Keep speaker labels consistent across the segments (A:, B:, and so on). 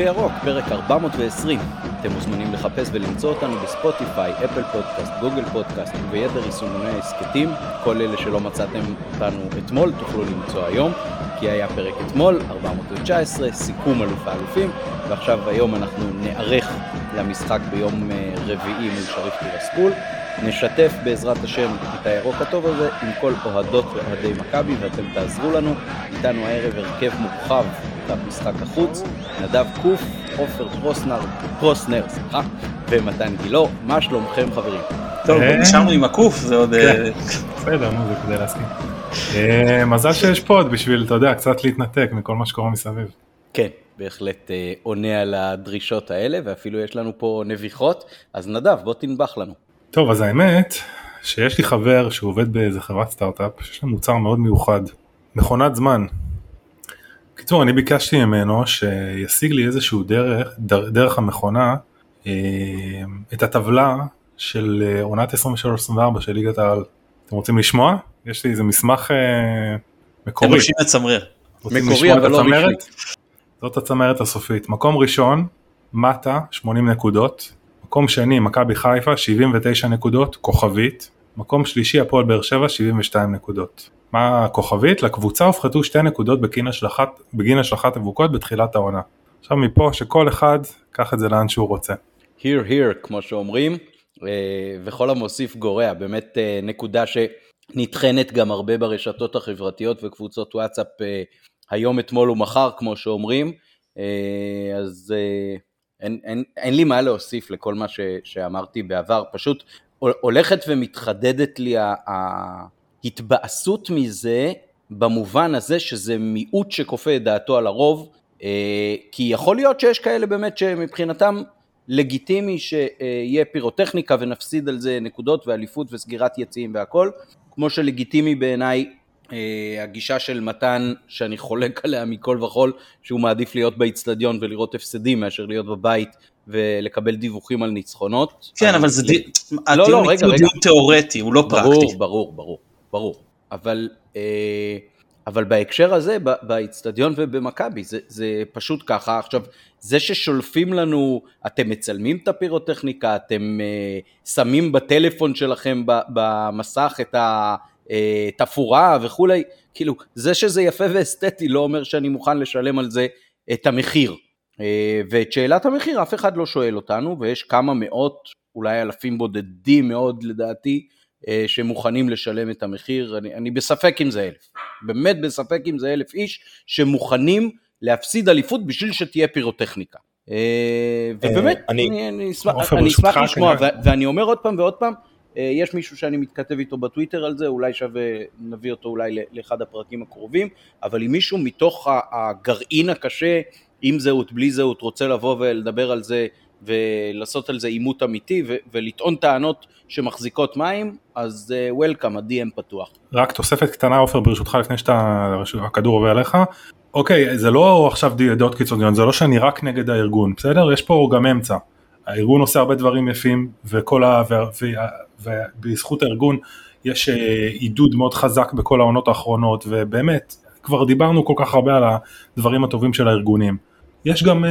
A: בירוק, פרק 420. אתם מוזמנים לחפש ולמצוא אותנו בספוטיפיי, אפל פודקאסט, גוגל פודקאסט וביתר יישומוני ההסכתים. כל אלה שלא מצאתם אותנו אתמול תוכלו למצוא היום, כי היה פרק אתמול, 419, סיכום אלוף האלופים, ועכשיו היום אנחנו נערך למשחק ביום אה, רביעי מול שריף טירספול. נשתף בעזרת השם את הירוק הטוב הזה עם כל אוהדות ואוהדי מכבי ואתם תעזרו לנו. איתנו הערב הרכב מורחב לקראת משחק החוץ, נדב קוף, עופר פרוסנר, פרוסנר, סליחה, ומתן גילאור. מה שלומכם חברים?
B: טוב,
C: אה?
B: נשארנו עם הקוף, זה עוד...
C: כן.
B: אה,
C: בסדר, נו, זה כדי להסכים. אה, מזל שיש פוד בשביל, אתה יודע, קצת להתנתק מכל מה שקורה מסביב.
A: כן, בהחלט עונה על הדרישות האלה, ואפילו יש לנו פה נביחות, אז נדב, בוא תנבח לנו.
C: טוב, אז האמת, שיש לי חבר שהוא עובד באיזה חברת סטארט-אפ, שיש לו מוצר מאוד מיוחד, מכונת זמן. בקיצור, אני ביקשתי ממנו שישיג לי איזשהו דרך, דר, דרך המכונה, אה, את הטבלה של אה, עונת 23-24 של ליגת העל. אתם רוצים לשמוע? יש לי איזה מסמך אה, מקורי.
B: אנושי מצמרר.
A: מקורי, אבל לא? רשמי.
C: זאת הצמרת הסופית. מקום ראשון, מטה, 80 נקודות. מקום שני, מכבי חיפה, 79 נקודות, כוכבית. מקום שלישי, הפועל באר שבע, 72 נקודות. מה הכוכבית? לקבוצה הופחתו שתי נקודות בגין השלכת, בגין השלכת אבוקות בתחילת העונה. עכשיו מפה שכל אחד, קח את זה לאן שהוא רוצה.
A: here here כמו שאומרים, אה, וכל המוסיף גורע, באמת אה, נקודה שנטחנת גם הרבה ברשתות החברתיות וקבוצות וואטסאפ אה, היום, אתמול ומחר כמו שאומרים, אז אין, אין, אין לי מה להוסיף לכל מה ש, שאמרתי בעבר, פשוט הולכת ומתחדדת לי ההתבאסות מזה במובן הזה שזה מיעוט שכופה את דעתו על הרוב, אה, כי יכול להיות שיש כאלה באמת שמבחינתם לגיטימי שיהיה פירוטכניקה ונפסיד על זה נקודות ואליפות וסגירת יציאים והכל, כמו שלגיטימי בעיניי אה, הגישה של מתן, שאני חולק עליה מכל וכול, שהוא מעדיף להיות באיצטדיון ולראות הפסדים מאשר להיות בבית ולקבל דיווחים על ניצחונות.
B: כן, אבל זה די-
A: לא.
B: דיון תיאורטי, הוא לא
A: ברור,
B: פרקטי.
A: ברור, ברור, ברור. אבל, אה, אבל בהקשר הזה, באיצטדיון ובמכבי, זה, זה פשוט ככה. עכשיו, זה ששולפים לנו, אתם מצלמים את הפירוטכניקה, אתם אה, שמים בטלפון שלכם ב- במסך את התפאורה וכולי, כאילו, זה שזה יפה ואסתטי לא אומר שאני מוכן לשלם על זה את המחיר. אה, ואת שאלת המחיר אף אחד לא שואל אותנו, ויש כמה מאות, אולי אלפים בודדים מאוד לדעתי, אה, שמוכנים לשלם את המחיר, אני, אני בספק אם זה אלף, באמת בספק אם זה אלף איש שמוכנים להפסיד אליפות בשביל שתהיה פירוטכניקה. אה, ובאמת,
D: אני-
A: אני, אני אשמח, לשמוע, ו- ואני אומר עוד פעם ועוד פעם, יש מישהו שאני מתכתב איתו בטוויטר על זה, אולי שווה, נביא אותו אולי לאחד הפרקים הקרובים, אבל אם מישהו מתוך הגרעין הקשה, עם זהות, בלי זהות, רוצה לבוא ולדבר על זה ולעשות על זה עימות אמיתי ו- ולטעון טענות שמחזיקות מים, אז וולקאם, ה-DM פתוח.
C: רק תוספת קטנה עופר ברשותך לפני שהכדור עובר אליך. אוקיי זה לא עכשיו דעות קיצוניות זה לא שאני רק נגד הארגון בסדר יש פה גם אמצע. הארגון עושה הרבה דברים יפים וכל ה... ובזכות הארגון יש אה, עידוד מאוד חזק בכל העונות האחרונות ובאמת כבר דיברנו כל כך הרבה על הדברים הטובים של הארגונים. יש גם אה,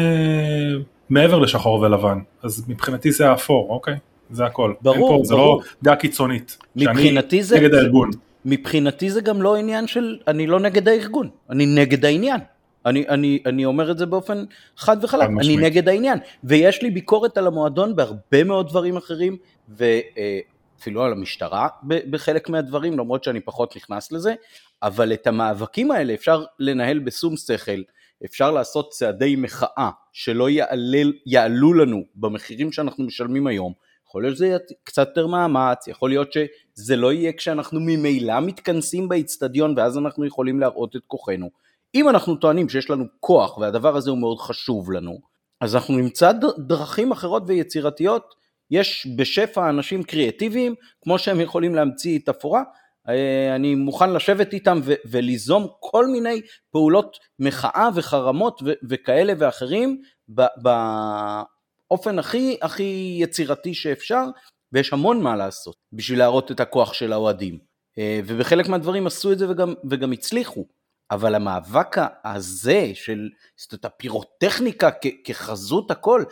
C: מעבר לשחור ולבן אז מבחינתי זה האפור אוקיי זה הכל.
A: ברור,
C: פה, זה
A: ברור.
C: לא דעה קיצונית.
A: מבחינתי זה-
C: נגד
A: זה-
C: הארגון.
A: מבחינתי זה גם לא עניין של, אני לא נגד הארגון, אני נגד העניין. אני, אני, אני אומר את זה באופן חד וחלק, אני
C: משמעית.
A: נגד העניין. ויש לי ביקורת על המועדון בהרבה מאוד דברים אחרים, ואפילו על המשטרה בחלק מהדברים, למרות שאני פחות נכנס לזה, אבל את המאבקים האלה אפשר לנהל בשום שכל, אפשר לעשות צעדי מחאה שלא יעלל, יעלו לנו במחירים שאנחנו משלמים היום. יכול להיות שזה יהיה קצת יותר מאמץ, יכול להיות שזה לא יהיה כשאנחנו ממילא מתכנסים באיצטדיון ואז אנחנו יכולים להראות את כוחנו. אם אנחנו טוענים שיש לנו כוח והדבר הזה הוא מאוד חשוב לנו, אז אנחנו נמצא דרכים אחרות ויצירתיות. יש בשפע אנשים קריאטיביים, כמו שהם יכולים להמציא תפאורה, אני מוכן לשבת איתם וליזום כל מיני פעולות מחאה וחרמות וכאלה ואחרים באופן הכי הכי יצירתי שאפשר, ויש המון מה לעשות בשביל להראות את הכוח של האוהדים. אה, ובחלק מהדברים עשו את זה וגם, וגם הצליחו. אבל המאבק הזה של זאת הפירוטכניקה כחזות הכל,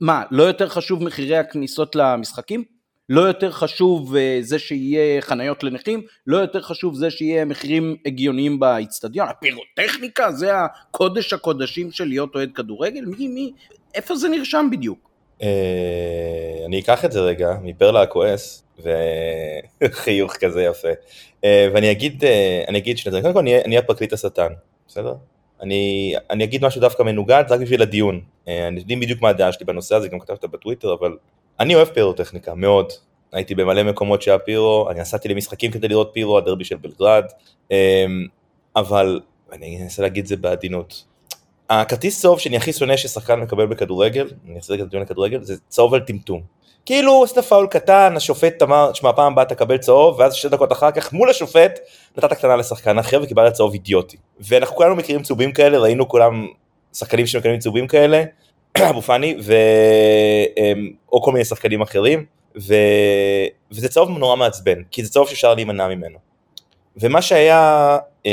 A: מה, לא יותר חשוב מחירי הכניסות למשחקים? לא יותר חשוב אה, זה שיהיה חניות לנכים? לא יותר חשוב זה שיהיה מחירים הגיוניים באיצטדיון? הפירוטכניקה זה הקודש הקודשים של להיות אוהד כדורגל? מי, מי, איפה זה נרשם בדיוק?
D: אה, אני אקח את זה רגע מפרלה הכועס, וחיוך כזה יפה, אה, ואני אגיד, אני אגיד שני דברים, קודם כל אני אהיה- אני אהיה פרקליט השטן, בסדר? אני, אני אגיד משהו דווקא מנוגד רק בשביל הדיון, אני יודעים בדיוק מה הדעה שלי בנושא הזה, גם כתבת בטוויטר, אבל אני אוהב פירוטכניקה, מאוד. הייתי במלא מקומות שהיה פירו, אני נסעתי למשחקים כדי לראות פירו, הדרבי של בלגרד, אה, אבל אני אנסה להגיד את זה בעדינות. הכרטיס צהוב שאני הכי שונא ששחקן מקבל בכדורגל, אני אחזיר את הדיון לכדורגל, זה צהוב על טמטום. כאילו עשית פאול קטן, השופט אמר, תשמע פעם הבאה תקבל צהוב, ואז שתי דקות אחר כך מול השופט נתת קטנה לשחקן אחר וקיבלת צהוב אידיוטי. ואנחנו כולנו מכירים צהובים כאלה, ראינו כולם שחקנים שמקבלים צהובים כאלה, אבו פאני, ו... אמ, או כל מיני שחקנים אחרים, ו... וזה צהוב נורא מעצבן, כי זה צהוב שאפשר להימנע ממנו. ומה שהיה, אמ,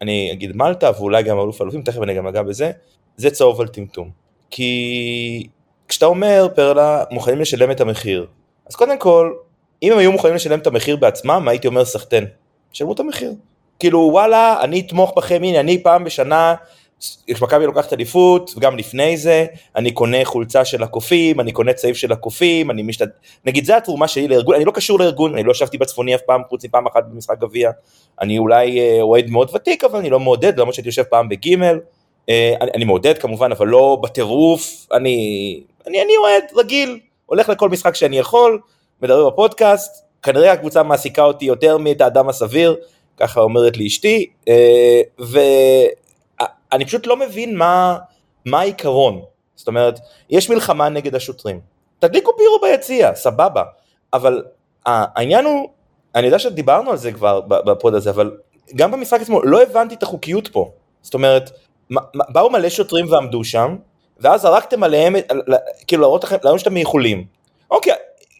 D: אני אגיד מלטה ואולי גם אלוף אלופים, תכף אני גם אגע בזה, זה צהוב על טמטום. כי כשאתה אומר פרלה מוכנים לשלם את המחיר, אז קודם כל, אם הם היו מוכנים לשלם את המחיר בעצמם, הייתי אומר סחטיין, שלמו את המחיר. כאילו וואלה, אני אתמוך בכם, הנה אני פעם בשנה, מכבי לוקחת אליפות, וגם לפני זה, אני קונה חולצה של הקופים, אני קונה צעיף של הקופים, אני משתד... נגיד זה התרומה שלי לארגון, אני לא קשור לארגון, אני לא ישבתי בצפוני אף פעם, חוץ מפעם אחת במשחק גביע, אני אולי אה, אוהד מאוד ותיק, אבל אני לא מעודד, למרות שהייתי יושב פעם בגימל, אה, אני, אני מעודד כמובן, אבל לא בטירוף, אני, אני, אני אוהד רגיל, הולך לכל משחק שאני יכול, מדבר בפודקאסט, כנראה הקבוצה מעסיקה אותי יותר מאת האדם הסביר, ככה אומרת לי אשתי, אה, ואני פשוט לא מבין מה, מה העיקרון, זאת אומרת, יש מלחמה נגד השוטרים, תדליקו פירו ביציע, סבבה, אבל העניין הוא, אני יודע שדיברנו על זה כבר בפוד הזה, אבל גם במשחק עצמו לא הבנתי את החוקיות פה, זאת אומרת, באו מלא שוטרים ועמדו שם, ואז זרקתם עליהם, כאילו להראות לכם, להראות שאתם יכולים. אוקיי,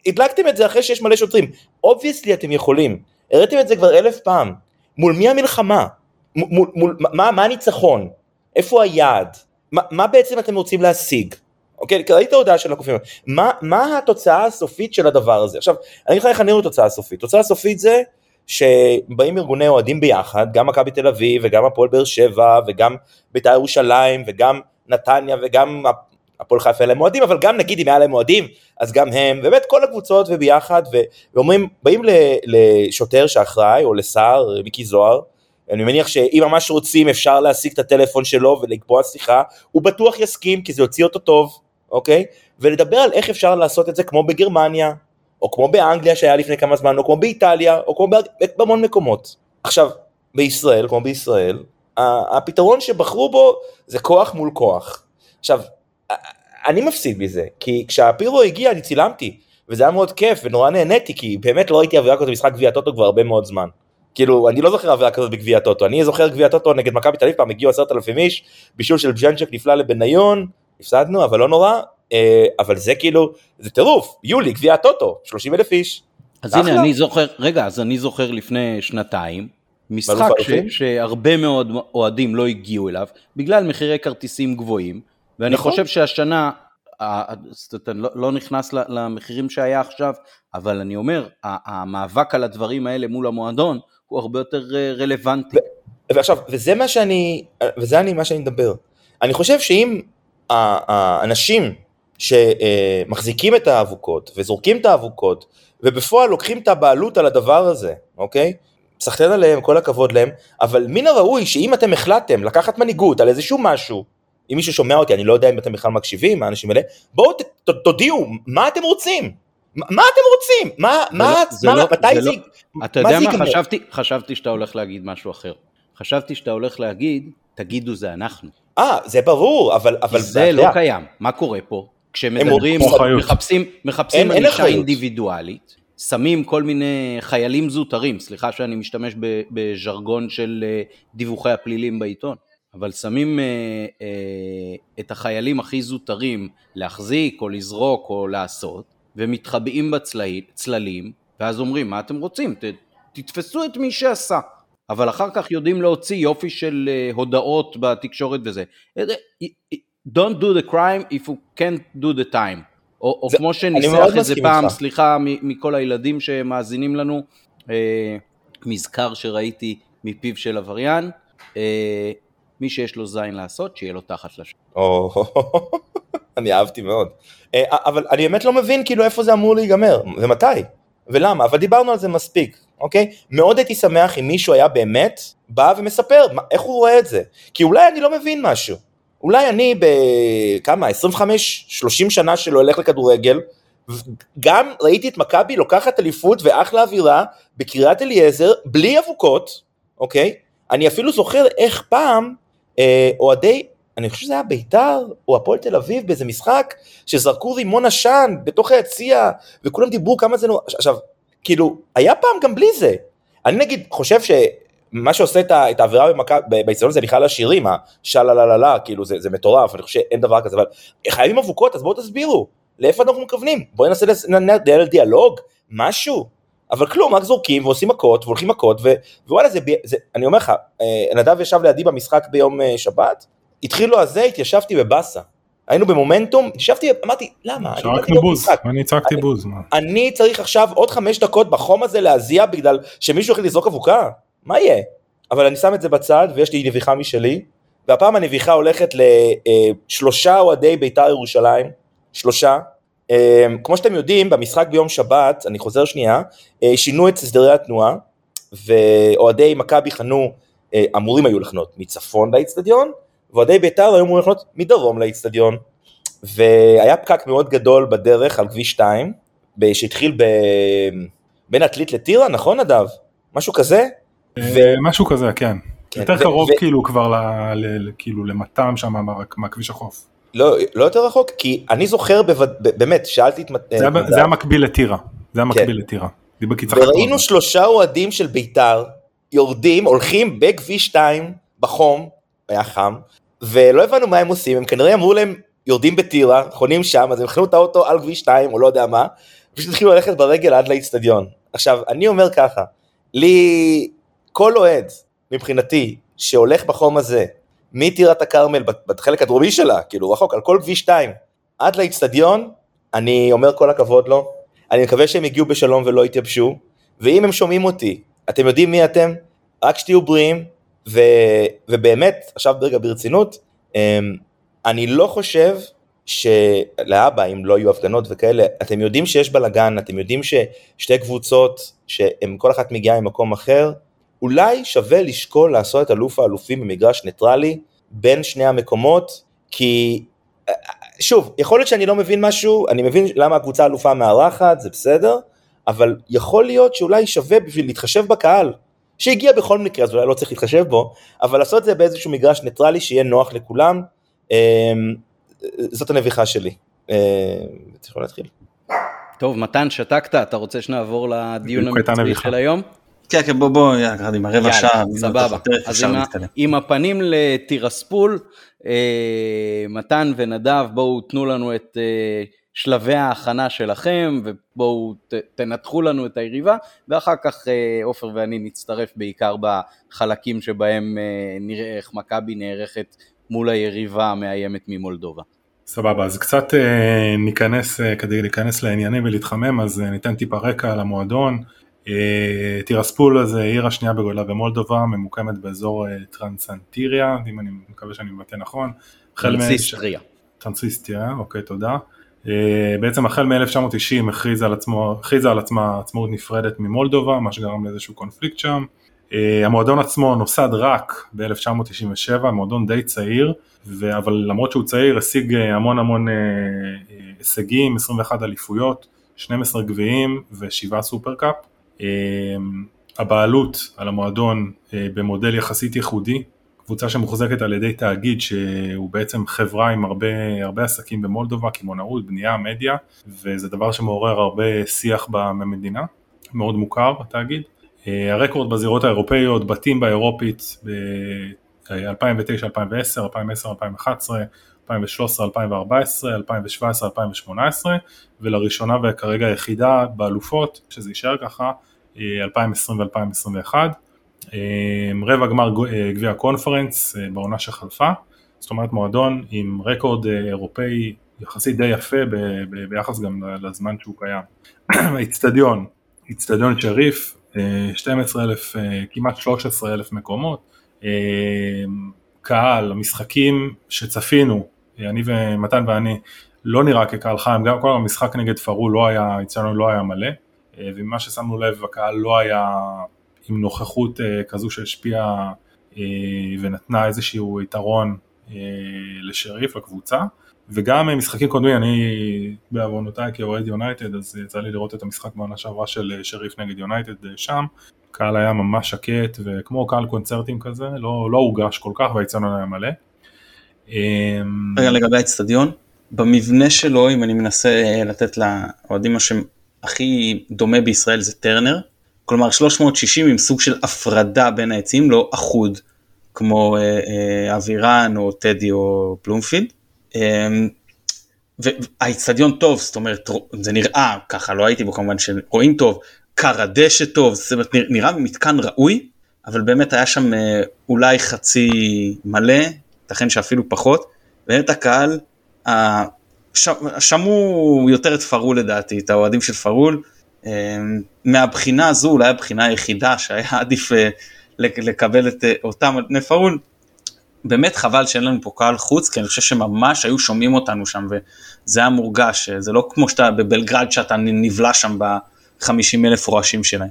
D: הדלקתם את זה אחרי שיש מלא שוטרים, obviously אתם יכולים, הראיתם את זה כבר אלף פעם, מול מי המלחמה? מול, מול, מה הניצחון? איפה היעד? מה, מה בעצם אתם רוצים להשיג? אוקיי, ראית ההודעה של הקופים, מה, מה התוצאה הסופית של הדבר הזה? עכשיו, אני אגיד לך איך אני רואה את התוצאה הסופית, התוצאה הסופית זה שבאים ארגוני אוהדים ביחד, גם מכבי תל אביב וגם הפועל באר שבע וגם בית"ר ירושלים וגם נתניה וגם הפועל חיפה להם אוהדים, אבל גם נגיד אם היה להם אוהדים, אז גם הם, ובאמת כל הקבוצות וביחד, ואומרים, באים לשוטר שאחראי, או לשר, מיקי זוהר, אני מניח שאם ממש רוצים אפשר להשיג את הטלפון שלו ולקבוע שיחה, הוא בטוח יסכים כי זה יוציא אותו טוב, אוקיי? ולדבר על איך אפשר לעשות את זה כמו בגרמניה, או כמו באנגליה שהיה לפני כמה זמן, או כמו באיטליה, או כמו בהמון מקומות. עכשיו, בישראל, כמו בישראל, הפתרון שבחרו בו זה כוח מול כוח. עכשיו, אני מפסיד מזה, כי כשהפירו הגיע אני צילמתי, וזה היה מאוד כיף ונורא נהניתי, כי באמת לא ראיתי אווירה כזאת במשחק גביע טוטו כבר הרבה מאוד זמן. כאילו, אני לא זוכר אווירה כזאת בגביע טוטו, אני זוכר גביע טוטו נגד מכבי תל אביב, פעם הגיעו עשרת אלפים איש, בישול של בז'נצ'ק נפלא לבניון, הפסדנו, אבל לא נורא, אבל זה כאילו, זה טירוף, יולי, גביע טוטו, 30 אלף איש.
A: אז הנה, אני זוכר, רגע, אז אני זוכר לפני שנתיים, משחק ש, שהרבה מאוד אוהדים לא הגיעו אליו, בגלל מחירי כרטיסים גבוהים, ואני נכון. חושב שהשנה, לא, לא נכנס למחירים שהיה עכשיו, אבל אני אומר, המאבק על הדברים האלה מול המועדון הוא הרבה יותר רלוונטי.
D: ועכשיו, וזה מה שאני, וזה אני, מה שאני מדבר. אני חושב שאם האנשים שמחזיקים את האבוקות וזורקים את האבוקות, ובפועל לוקחים את הבעלות על הדבר הזה, אוקיי? סחטיין עליהם, כל הכבוד להם, אבל מן הראוי שאם אתם החלטתם לקחת מנהיגות על איזשהו משהו, אם מישהו שומע אותי, אני לא יודע אם אתם בכלל מקשיבים, האנשים האלה, בואו ת, תודיעו, מה אתם רוצים? מה אתם רוצים? מה, מה,
A: לא,
D: מה,
A: לא,
D: מתי
A: זה לא, אתה יודע מה? חשבתי, חשבתי שאתה הולך להגיד משהו אחר. חשבתי שאתה הולך להגיד, תגידו זה אנחנו.
D: אה, זה ברור, אבל, אבל,
A: זה לא קיים. מה קורה פה? כשמדברים. מחפשים, מחפשים ענישה. אינדיבידואלית, שמים כל מיני חיילים זוטרים, סליחה שאני משתמש בז'רגון של אה, דיווחי הפלילים בעיתון, אבל שמים אה, אה, את החיילים הכי זוטרים להחזיק או לזרוק או לעשות, ומתחבאים בצללים, ואז אומרים, מה אתם רוצים? ת, תתפסו את מי שעשה. אבל אחר כך יודעים להוציא יופי של אה, הודעות בתקשורת וזה. אה, Don't do the crime if you can't do the time. או, או
D: זה-
A: כמו שניסח איזה פעם,
D: איתך.
A: סליחה מכל הילדים שמאזינים לנו, אה, מזכר שראיתי מפיו של עבריין, אה, מי שיש לו זין לעשות, שיהיה לו תחת לשון.
D: אני אהבתי מאוד. אה, אבל אני באמת לא מבין כאילו איפה זה אמור להיגמר, ומתי, ולמה, אבל דיברנו על זה מספיק, אוקיי? מאוד הייתי שמח אם מישהו היה באמת בא ומספר איך הוא רואה את זה, כי אולי אני לא מבין משהו. אולי אני בכמה, 25-30 שנה שלא אלך לכדורגל, גם ראיתי את מכבי לוקחת אליפות ואחלה אווירה בקריית אליעזר, בלי אבוקות, אוקיי? אני אפילו זוכר איך פעם אוהדי, אני חושב שזה היה בית"ר או הפועל תל אביב באיזה משחק, שזרקו רימון עשן בתוך היציע, וכולם דיברו כמה זה נורא, עכשיו, כאילו, היה פעם גם בלי זה. אני נגיד חושב שמה שעושה את, העבירה במכבי- ב- באצטדיון זה בכלל השירים, השלה כאילו זה, זה מטורף, אני חושב שאין דבר כזה, אבל חייבים אבוקות, אז בואו תסבירו, לאיפה אנחנו מכוונים? בואו ננסה לנהל דיאלוג, משהו. אבל כלום, רק זורקים ועושים מכות והולכים מכות, ו- ווואלה, זה, זה, אני אומר לך, אה, נדב ישב לידי במשחק ביום אה, שבת, התחילו הזה, התיישבתי בבאסה. היינו במומנטום, התיישבתי, אמרתי, למה?
C: צעקנו בוז. אני צעקתי בוז.
D: אני צריך עכשיו עוד חמש דקות בחום הזה להזיע בגלל שמישהו החליט לזרוק אבוקה? מה יהיה? אבל אני שם את זה בצד ויש לי נביחה משלי, והפעם הנביחה הולכת לשלושה אוהדי בית"ר ירושלים, שלושה. אה, כמו שאתם יודעים, במשחק ביום שבת, אני חוזר שנייה, אה, שינו את הסדרי התנועה, ואוהדי מכבי חנו, אה, אמורים היו לחנות מצפון לאיצטדיון, ואוהדי בית"ר היו אמורים לחנות מדרום לאיצטדיון. והיה פקק מאוד גדול בדרך על כביש 2, ב- שהתחיל ב... בין עתלית לטירה, נכון נדב? משהו כזה?
C: אה, משהו כזה, כן.
D: כן,
C: יותר
D: ו-
C: קרוב
D: ו-
C: כאילו כבר ל- ל- כאילו למטם שם מה- מהכביש החוף.
D: לא, לא יותר רחוק, כי אני זוכר בווד... ב- באמת, שאלתי את... מת-
C: זה
D: נדב,
C: זה היה מקביל לטירה. זה היה מקביל לטירה.
D: כן. וראינו. שלושה אוהדים של בית"ר יורדים, הולכים בכביש 2 בחום, היה חם, ולא הבנו מה הם עושים, הם כנראה אמרו להם יורדים בטירה, חונים שם, אז הם החנו את האוטו על כביש 2 או לא יודע מה, פשוט התחילו ללכת ברגל עד לאיצטדיון. עכשיו, אני אומר ככה, לי, כל אוהד, מבחינתי, שהולך בחום הזה, מטירת הכרמל, בחלק הדרומי שלה, כאילו רחוק, על כל כביש 2, עד לאיצטדיון, אני אומר כל הכבוד לו, אני מקווה שהם יגיעו בשלום ולא יתייבשו, ואם הם שומעים אותי, אתם יודעים מי אתם, רק שתהיו בריאים, ו, ובאמת, עכשיו רגע ברצינות, אמ, אני לא חושב שלהבא, אם לא יהיו הפגנות וכאלה, אתם יודעים שיש בלאגן, אתם יודעים ששתי קבוצות, שהן כל אחת מגיעה ממקום אחר, אולי שווה לשקול לעשות את אלוף האלופים במגרש ניטרלי בין שני המקומות, כי שוב, יכול להיות שאני לא מבין משהו, אני מבין למה הקבוצה האלופה מארחת, זה בסדר, אבל יכול להיות שאולי שווה בשביל להתחשב בקהל, שהגיע בכל מקרה, אז אולי לא צריך להתחשב בו, אבל לעשות את זה באיזשהו מגרש ניטרלי שיהיה נוח לכולם, אמ, זאת הנביכה שלי. יכולים להתחיל.
A: טוב, מתן, שתקת, אתה רוצה שנעבור לדיון המקצועי. של היום?
B: כן, כן, בוא, בוא, יאללה, עם הרבע שעה,
A: סבבה. אז עם, ה-. עם הפנים לטירספול, אה, מתן ונדב, בואו תנו לנו את אה, שלבי ההכנה שלכם, ובואו ת, תנתחו לנו את היריבה, ואחר כך אה, עופר ואני נצטרף בעיקר בחלקים שבהם אה, נראה איך מכבי נערכת מול היריבה המאיימת ממולדובה.
C: סבבה, אז קצת אה, ניכנס, אה, כדי להיכנס לעניינים ולהתחמם, אז אה, ניתן טיפה רקע על המועדון. אה, טירספול זה עיר השנייה בגודלה במולדובה, ממוקמת באזור אה, טרנסנטיריה, אם אני מקווה שאני מבטא נכון.
A: טרנסיסטריה.
C: טרנסיסטיה, אוקיי, תודה. אה, בעצם החל מ-1990 הכריזה על, עצמו, הכריזה על עצמה עצמאות נפרדת ממולדובה, מה שגרם לאיזשהו קונפליקט שם. אה, המועדון עצמו נוסד רק ב-1997, מועדון די צעיר, ו- אבל למרות שהוא צעיר השיג אה, המון המון אה, אה, הישגים, 21 אליפויות, 12 גביעים ו-7 סופרקאפ. אה, הבעלות על המועדון אה, במודל יחסית ייחודי, קבוצה שמוחזקת על ידי תאגיד שהוא בעצם חברה עם הרבה, הרבה עסקים במולדובה, קמעונאות, בנייה, מדיה, וזה דבר שמעורר הרבה שיח במדינה, מאוד מוכר התאגיד. אה, הרקורד בזירות האירופאיות, בתים באירופית ב-2009, 2010, 2010, 2011, 2013, 2014, 2017, 2018, ולראשונה וכרגע היחידה באלופות, שזה יישאר ככה, אה, 2020 ו-2021. רבע גמר גביע הקונפרנס בעונה שחלפה, זאת אומרת מועדון עם רקורד אירופאי יחסית די יפה ב- ביחס גם לזמן שהוא קיים. האיצטדיון, איצטדיון שריף, 12 אלף, כמעט 13 אלף מקומות, קהל, המשחקים שצפינו, אני ומתן ואני, לא נראה כקהל חיים, גם כל המשחק נגד פארול לא היה, אצלנו לא היה מלא, וממה ששמנו לב הקהל לא היה עם נוכחות כזו שהשפיעה ונתנה איזשהו יתרון לשריף, לקבוצה, וגם משחקים קודמים, אני בעוונותיי כאוהד יונייטד, אז יצא לי לראות את המשחק בעונה שעברה של שריף נגד יונייטד שם, קהל היה ממש שקט וכמו קהל קונצרטים כזה, לא, לא הורגש כל כך והאיצטדיון היה מלא.
B: רגע לגבי האצטדיון, במבנה שלו אם אני מנסה לתת לאוהדים השם הכי דומה בישראל זה טרנר, כלומר 360 עם סוג של הפרדה בין העצים, לא אחוד כמו אה, אה, אבירן או טדי או פלומפילד. אה, והאיצטדיון טוב, זאת אומרת זה נראה ככה, לא הייתי בו כמובן שרואים טוב, קר הדשא טוב, זאת אומרת נראה מתקן ראוי, אבל באמת היה שם אה, אולי חצי מלא, ייתכן שאפילו פחות, באמת הקהל, אה, שמעו יותר את פרול לדעתי, את האוהדים של פרול, אה, מהבחינה הזו אולי הבחינה היחידה שהיה עדיף לקבל את אותם על פני פרול, באמת חבל שאין לנו פה קהל חוץ, כי אני חושב שממש היו שומעים אותנו שם, וזה היה מורגש, זה לא כמו שאתה בבלגרד שאתה נבלע שם ב... 50 אלף רועשים שלהם.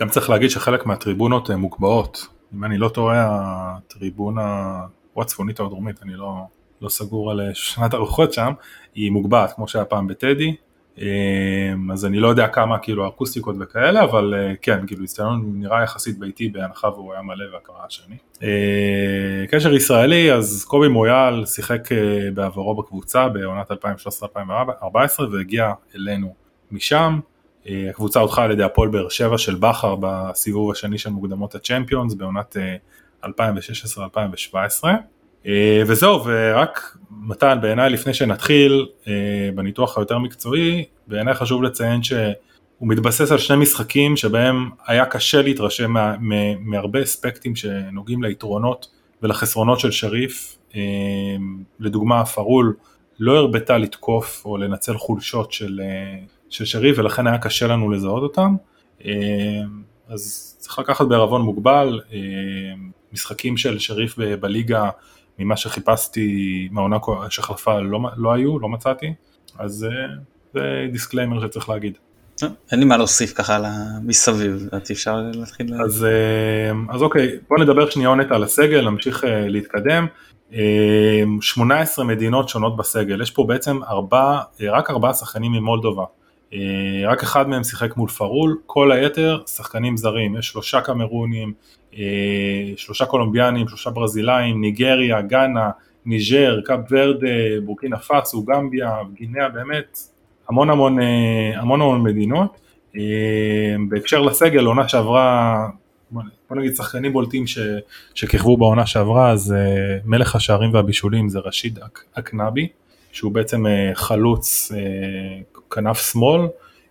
C: גם צריך להגיד שחלק מהטריבונות הן מוקבעות, אם אני לא טועה הטריבונה, או הצפונית או הדרומית, אני לא, לא סגור על שנת הרוחות שם, היא מוגבעת כמו שהיה פעם בטדי, אמ, אז אני לא יודע כמה כאילו אקוסטיקות וכאלה, אבל אה, כן, כאילו הצטדיון נראה יחסית ביתי בהנחה והוא היה מלא והקרה השני. אה, קשר ישראלי, אז קובי מויאל שיחק אה, בעברו בקבוצה בעונת 2013-2014 והגיע אלינו משם. הקבוצה הודחה על ידי הפועל באר שבע של בכר בסיבוב השני של מוקדמות הצ'מפיונס בעונת 2016-2017 אה, וזהו ורק מתן בעיניי לפני שנתחיל אה, בניתוח היותר מקצועי בעיניי חשוב לציין שהוא מתבסס על שני משחקים שבהם היה קשה להתרשם מהרבה אספקטים שנוגעים ליתרונות ולחסרונות של שריף אה, לדוגמה פרול לא הרבתה לתקוף או לנצל חולשות של של שריף ולכן היה קשה לנו לזהות אותם. אז צריך לקחת בערבון מוגבל, משחקים של שריף בליגה ממה שחיפשתי מהעונה שחלפה לא, לא היו, לא מצאתי, אז אה, זה דיסקליימר שצריך להגיד.
B: אין לי מה להוסיף ככה מסביב, לדעתי אפשר להתחיל.
C: אז, אז אוקיי, בוא נדבר שנייה עונת על הסגל, נמשיך להתקדם. 18 מדינות שונות בסגל, יש פה בעצם ארבע, רק ארבעה שחקנים ממולדובה. אה, רק אחד מהם שיחק מול פארול, כל היתר שחקנים זרים, יש שלושה קמרונים, אה, שלושה קולומביאנים, שלושה ברזילאים, ניגריה, גאנה, ניג'ר, קאפ ורדה, בורקינה פאסו, גמביה, גינאה, באמת המון המון, אה, המון המון מדינות. בהקשר לסגל, עונה שעברה, בוא נגיד שחקנים בולטים ש, שכיכבו בעונה שעברה, אז מלך השערים והבישולים זה רשיד אקנבי, שהוא בעצם חלוץ כנף שמאל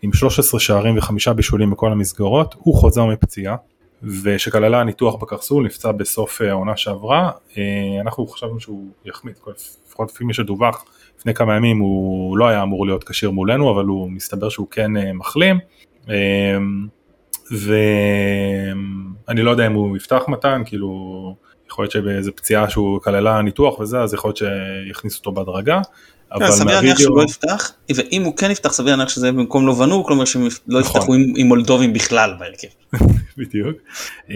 C: עם 13 שערים וחמישה בישולים בכל המסגרות, הוא חוזר מפציעה ושכללה ניתוח בקרסול, נפצע בסוף אה, העונה שעברה, אה, אנחנו חשבנו שהוא יחמיץ, לפחות לפי מי שדווח לפני כמה ימים הוא לא היה אמור להיות כשיר מולנו, אבל הוא מסתבר שהוא כן אה, מחלים. ואני לא יודע אם הוא יפתח מתן, כאילו יכול להיות שבאיזה פציעה שהוא כללה ניתוח וזה, אז יכול להיות שיכניס אותו בהדרגה.
B: אבל סביר להניח שהוא לא יפתח, ואם הוא כן יפתח סביר להניח שזה במקום לבנו, כלומר שהם לא נכון. יפתחו עם מולדובים בכלל בהרכב.
C: בדיוק. אמ,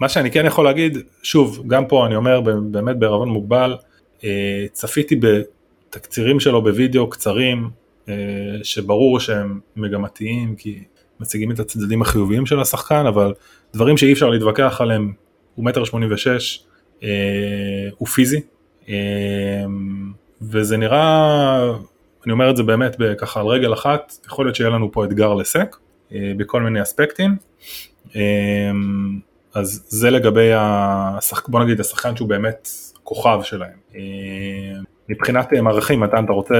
C: מה שאני כן יכול להגיד, שוב, גם פה אני אומר באמת בערבון מוגבל, אה, צפיתי בתקצירים שלו בווידאו קצרים, אה, שברור שהם מגמתיים, כי מציגים את הצדדים החיוביים של השחקן, אבל דברים שאי אפשר להתווכח עליהם, הוא מטר שמונים ושש, אה, הוא פיזי. וזה נראה, אני אומר את זה באמת ככה על רגל אחת, יכול להיות שיהיה לנו פה אתגר לסק אה, בכל מיני אספקטים. אה, אז זה לגבי, השחק, בוא נגיד השחקן שהוא באמת כוכב שלהם. אה, מבחינת מערכים, מתן, אתה רוצה,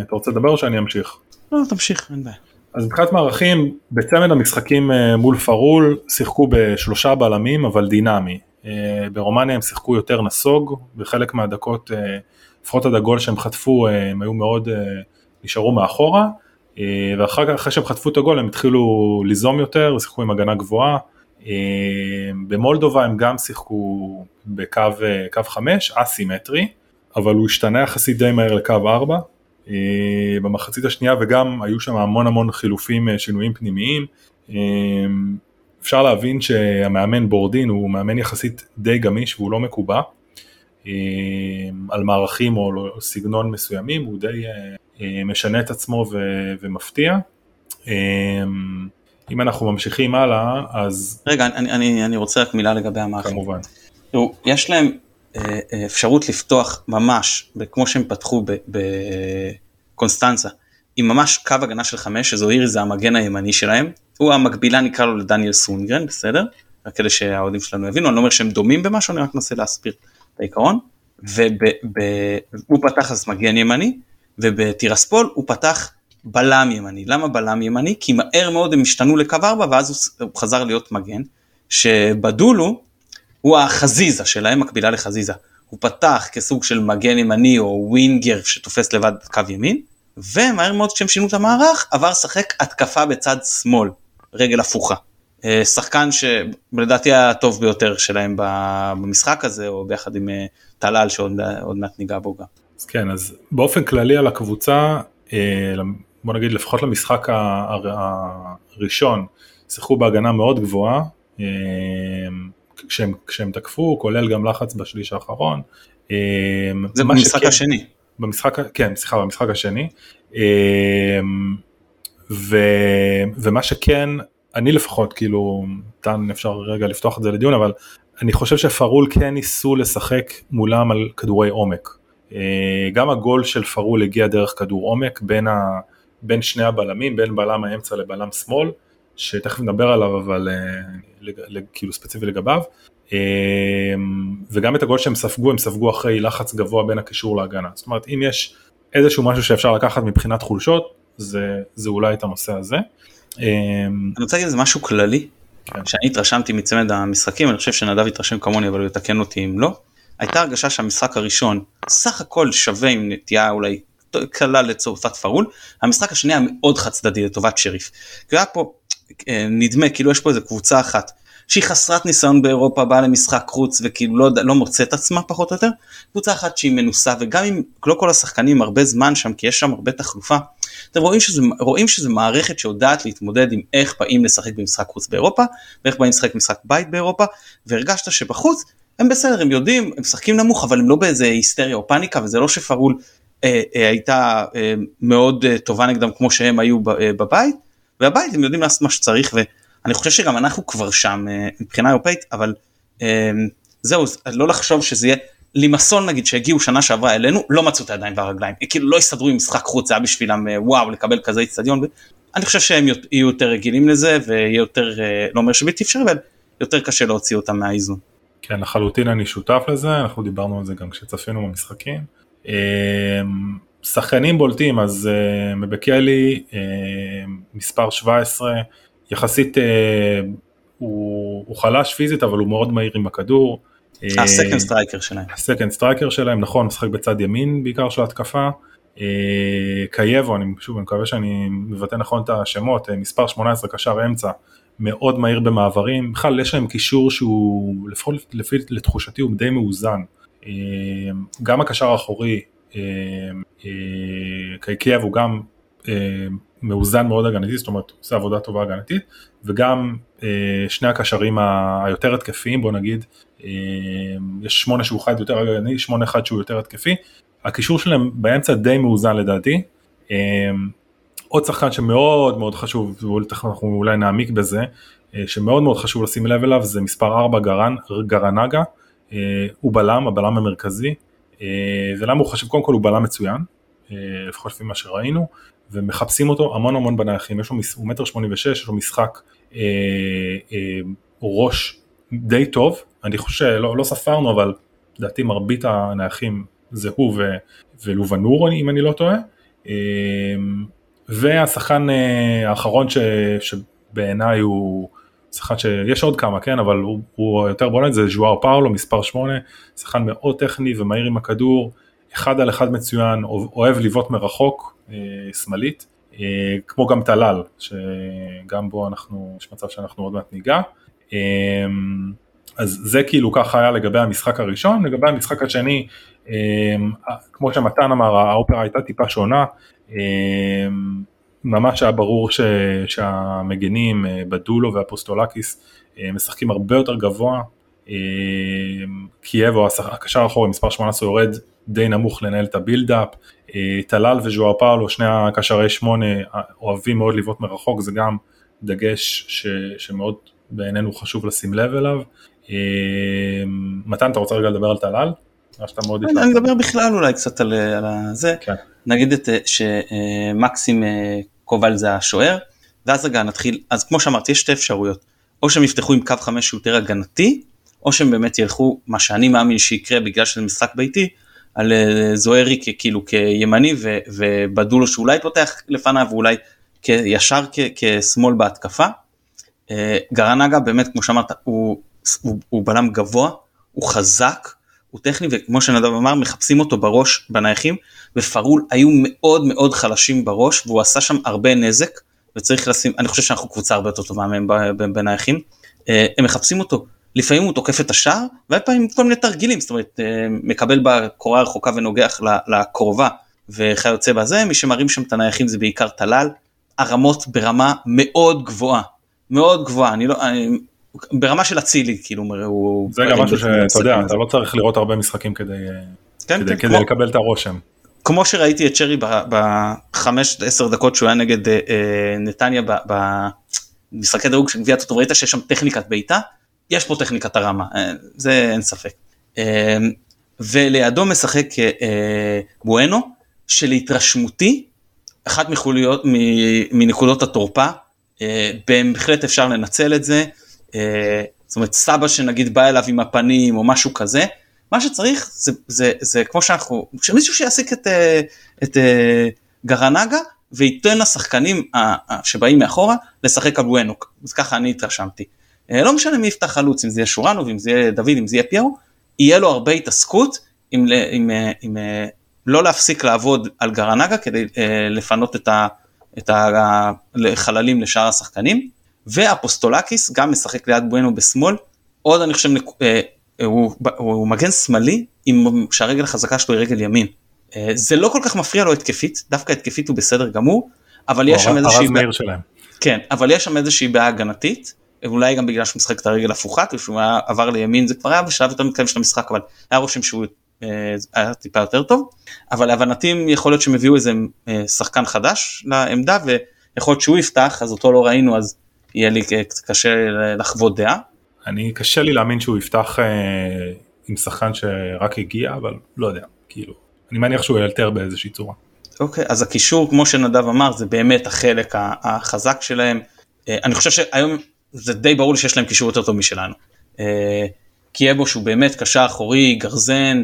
C: אתה רוצה לדבר או שאני אמשיך?
B: לא, תמשיך, אין בעיה.
C: אז מבחינת מערכים, בצמד המשחקים מול פארול שיחקו בשלושה בלמים אבל דינמי. ברומניה הם שיחקו יותר נסוג, בחלק מהדקות, לפחות עד הגול שהם חטפו, הם היו מאוד, נשארו מאחורה, ואחר כך, אחרי שהם חטפו את הגול, הם התחילו ליזום יותר, שיחקו עם הגנה גבוהה. במולדובה הם גם שיחקו בקו 5, אסימטרי, אבל הוא השתנה יחסית די מהר לקו 4 אה, במחצית השנייה וגם היו שם המון המון חילופים, אה, שינויים פנימיים. אה, אפשר להבין שהמאמן בורדין הוא מאמן יחסית די גמיש והוא לא מקובע על מערכים או לא, סגנון מסוימים, הוא די משנה את עצמו ו- ומפתיע. אם אנחנו ממשיכים הלאה אז...
B: רגע, אני, אני, אני רוצה רק מילה לגבי המערכים.
C: כמובן.
B: תראו, יש להם אה, אה, אפשרות לפתוח ממש, כמו שהם פתחו בקונסטנצה, עם ממש קו הגנה של חמש, שזוהירי זה המגן הימני שלהם, הוא המקבילה נקרא לו לדניאל סונגרן, בסדר? רק כדי שהאוהדים שלנו יבינו, אני לא אומר שהם דומים במשהו, אני רק מנסה להסביר את העיקרון. והוא פתח אז מגן ימני, ובטירספול הוא פתח בלם ימני. למה בלם ימני? כי מהר מאוד הם השתנו לקו 4 ואז הוא חזר להיות מגן, שבדולו הוא החזיזה שלהם מקבילה לחזיזה. הוא פתח כסוג של מגן ימני או ווינגר שתופס לבד קו ימין, ומהר מאוד כשהם שינו את המערך עבר לשחק התקפה בצד שמאל, רגל הפוכה. אה, שחקן שלדעתי הטוב ביותר שלהם במשחק הזה, או ביחד עם אה, טלל שעוד מעט ניגע בו גם.
C: אז כן, אז באופן כללי על הקבוצה, אה, בוא נגיד לפחות למשחק הראשון, שיחקו בהגנה מאוד גבוהה. כשהם, כשהם תקפו, כולל גם לחץ בשליש האחרון.
B: זה במשחק שכן, השני.
C: במשחק, כן, סליחה, במשחק השני. ו, ומה שכן, אני לפחות, כאילו, כאן אפשר רגע לפתוח את זה לדיון, אבל אני חושב שפרול כן ניסו לשחק מולם על כדורי עומק. אה, גם הגול של פרול הגיע דרך כדור עומק בין, ה, בין שני הבלמים, בין בלם האמצע לבלם שמאל. שתכף נדבר עליו אבל אה, כאילו ספציפי לגביו אמ, וגם את הגול שהם ספגו הם ספגו אחרי לחץ גבוה בין הקישור להגנה זאת אומרת אם יש איזשהו משהו שאפשר לקחת מבחינת חולשות זה, זה אולי את הנושא הזה. אמ,
B: אני רוצה להגיד איזה משהו כללי כן. שאני התרשמתי מצמד המשחקים אני חושב שנדב התרשם כמוני אבל הוא יתקן אותי אם לא. הייתה הרגשה שהמשחק הראשון סך הכל שווה עם נטייה אולי קלה לצרפת פרול המשחק השני היה מאוד חד צדדי לטובת שריף. כי היה פה אה, נדמה כאילו יש פה איזה קבוצה אחת שהיא חסרת ניסיון באירופה באה למשחק חוץ וכאילו לא, לא מוצאת עצמה פחות או יותר. קבוצה אחת שהיא מנוסה וגם אם לא כל השחקנים הרבה זמן שם כי יש שם הרבה תחלופה אתם רואים שזה, רואים שזה מערכת שיודעת להתמודד עם איך באים לשחק במשחק חוץ באירופה ואיך באים לשחק במשחק בית באירופה והרגשת שבחוץ הם בסדר הם יודעים הם משחקים נמוך אבל הם לא באיזה היסטריה או פאניקה וזה לא שפרול אה, אה, הייתה אה, מאוד אה, טובה נגדם כמו שהם היו ב, אה, בבית. והבית הם יודעים לעשות מה שצריך ואני חושב שגם אנחנו כבר שם אה, מבחינה אירופאית אבל אה, זהו לא לחשוב שזה יהיה לימסון נגיד שהגיעו שנה שעברה אלינו לא מצאו את הידיים והרגליים כאילו לא הסתדרו עם משחק חוץ זה היה בשבילם אה, וואו לקבל כזה איצטדיון אני חושב שהם יהיו יותר רגילים לזה ויהיה יותר לא אומר שבלתי אפשרי אבל יותר קשה להוציא אותם מהאיזון.
C: כן לחלוטין אני שותף לזה אנחנו דיברנו על זה גם כשצפינו במשחקים. שחקנים בולטים אז מבקלי מספר 17 יחסית uh, הוא, הוא חלש פיזית אבל הוא מאוד מהיר עם הכדור.
B: ה second striker שלהם.
C: ה second striker שלהם נכון משחק בצד ימין בעיקר של התקפה. קייבו אני שוב אני מקווה שאני מבטא נכון את השמות מספר 18 קשר אמצע מאוד מהיר במעברים בכלל יש להם קישור שהוא לפחות לפי לתחושתי הוא די מאוזן. גם הקשר האחורי אה, אה, קייקייב הוא גם אה, מאוזן מאוד הגנתית, זאת אומרת הוא עושה עבודה טובה הגנתית, וגם שני הקשרים היותר התקפיים, בוא נגיד, יש שמונה שהוא חד יותר הגנתי, שמונה אחד שהוא יותר התקפי, הקישור שלהם באמצע די מאוזן לדעתי. עוד שחקן שמאוד מאוד חשוב, ואנחנו אולי נעמיק בזה, שמאוד מאוד חשוב לשים לב אליו זה מספר 4 גרן, גרנגה, הוא בלם, הבלם המרכזי, אה, ולמה הוא חשוב? קודם כל הוא בלם מצוין, אה, לפחות לפי מה שראינו, ומחפשים אותו המון המון בנייחים, יש לו, הוא מטר שמונים ושש, יש לו משחק אה, אה, ראש די טוב, אני חושב, לא, לא ספרנו, אבל לדעתי מרבית הנייחים זה הוא ולובנור אם אני לא טועה, אה, והשחקן האחרון ש, שבעיניי הוא שחקן שיש עוד כמה כן אבל הוא, הוא יותר בולט זה ז'ואר פאולו מספר 8 שחקן מאוד טכני ומהיר עם הכדור אחד על אחד מצוין אוהב לבעוט מרחוק שמאלית כמו גם טלל שגם בו אנחנו יש מצב שאנחנו עוד מעט ניגע. אז זה כאילו ככה היה לגבי המשחק הראשון, לגבי המשחק השני, כמו שמתן אמר, האופרה הייתה טיפה שונה, ממש היה ברור ש, שהמגנים, בדולו ואפוסטולקיס, משחקים הרבה יותר גבוה, קייבו, הקשר האחורי, מספר 18 יורד די נמוך לנהל את ה build-up, טלל וז'ואאו פאולו, שני הקשרי שמונה אוהבים מאוד לבעוט מרחוק, זה גם דגש ש, שמאוד בעינינו חשוב לשים לב אליו. מתן, אתה רוצה רגע לדבר על טלל?
B: אני אדבר בכלל אולי קצת על זה, כן. נגיד את שמקסים קובל זה השוער, ואז רגע נתחיל, אז כמו שאמרתי יש שתי אפשרויות, או שהם יפתחו עם קו 5 שהוא יותר הגנתי, או שהם באמת ילכו, מה שאני מאמין שיקרה בגלל שזה משחק ביתי, על זוהרי כאילו כימני ובדולו שאולי פותח לפניו ואולי ישר כשמאל בהתקפה. גרנגה באמת כמו שאמרת הוא, הוא, הוא בלם גבוה, הוא חזק, הוא טכני וכמו שנדב אמר מחפשים אותו בראש בנייחים ופרול היו מאוד מאוד חלשים בראש והוא עשה שם הרבה נזק וצריך לשים, אני חושב שאנחנו קבוצה הרבה יותר טובה מהם בנייחים, הם מחפשים אותו לפעמים הוא תוקף את השער והרבה פעמים כל מיני תרגילים זאת אומרת מקבל בקורה הרחוקה ונוגח לקרובה וכיוצא בזה מי שמרים שם את הנייחים זה בעיקר טלל הרמות ברמה מאוד גבוהה מאוד גבוהה אני לא אני, ברמה של אצילי כאילו הוא
C: זה גם משהו שאתה יודע אתה לא צריך לראות הרבה משחקים כדי, כן, כדי, כן, כדי כמו, לקבל את הרושם.
B: כמו שראיתי את שרי בחמש עשר דקות שהוא היה נגד אה, נתניה במשחקי דירוג של גביעת אותו ראית שיש שם טכניקת בעיטה יש פה טכניקת הרמה, אה, זה אין ספק. אה, ולידו משחק אה, בואנו, שלהתרשמותי, אחת מחוליות, מנקודות התורפה, בהחלט אפשר לנצל את זה, זאת אומרת סבא שנגיד בא אליו עם הפנים או משהו כזה, מה שצריך זה, זה, זה כמו שאנחנו, שמישהו שיעסיק את, את גרנגה וייתן לשחקנים שבאים מאחורה לשחק על בואנוק, אז ככה אני התרשמתי. אה, לא משנה מי יפתח חלוץ, אם זה יהיה שורנו ואם זה יהיה דוד, אם זה יהיה פיירו, יהיה לו הרבה התעסקות עם, עם, עם, אה, עם אה, לא להפסיק לעבוד על גרנגה כדי לפנות את, ה, את החללים לשאר השחקנים, ואפוסטולקיס גם משחק ליד בואנו בשמאל, עוד אני חושב, הוא, הוא מגן שמאלי עם שהרגל החזקה שלו היא רגל ימין. זה לא כל כך מפריע לו התקפית, דווקא התקפית הוא בסדר גמור, אבל יש שם איזושהי...
C: הרז מאיר שלהם.
B: כן, אבל יש שם איזושהי בעיה הגנתית, אולי גם בגלל שהוא משחק את הרגל הפוכה, כשהוא היה עבר לימין זה כבר היה בשלב יותר מתקדם של המשחק, אבל היה רושם שהוא אה, היה טיפה יותר טוב, אבל להבנתי יכול להיות שהם הביאו איזה אה, שחקן חדש לעמדה ויכול להיות שהוא יפתח, אז אותו לא ראינו אז יהיה לי קשה לחוות דעה.
C: אני קשה לי להאמין שהוא יפתח אה, עם שחקן שרק הגיע, אבל לא יודע, כאילו, אני מניח שהוא ילתר באיזושהי צורה.
B: אוקיי, אז הקישור כמו שנדב אמר זה באמת החלק החזק שלהם. אני חושב שהיום זה די ברור שיש להם קישור יותר טוב משלנו. אה, קייבו שהוא באמת קשר אחורי, גרזן,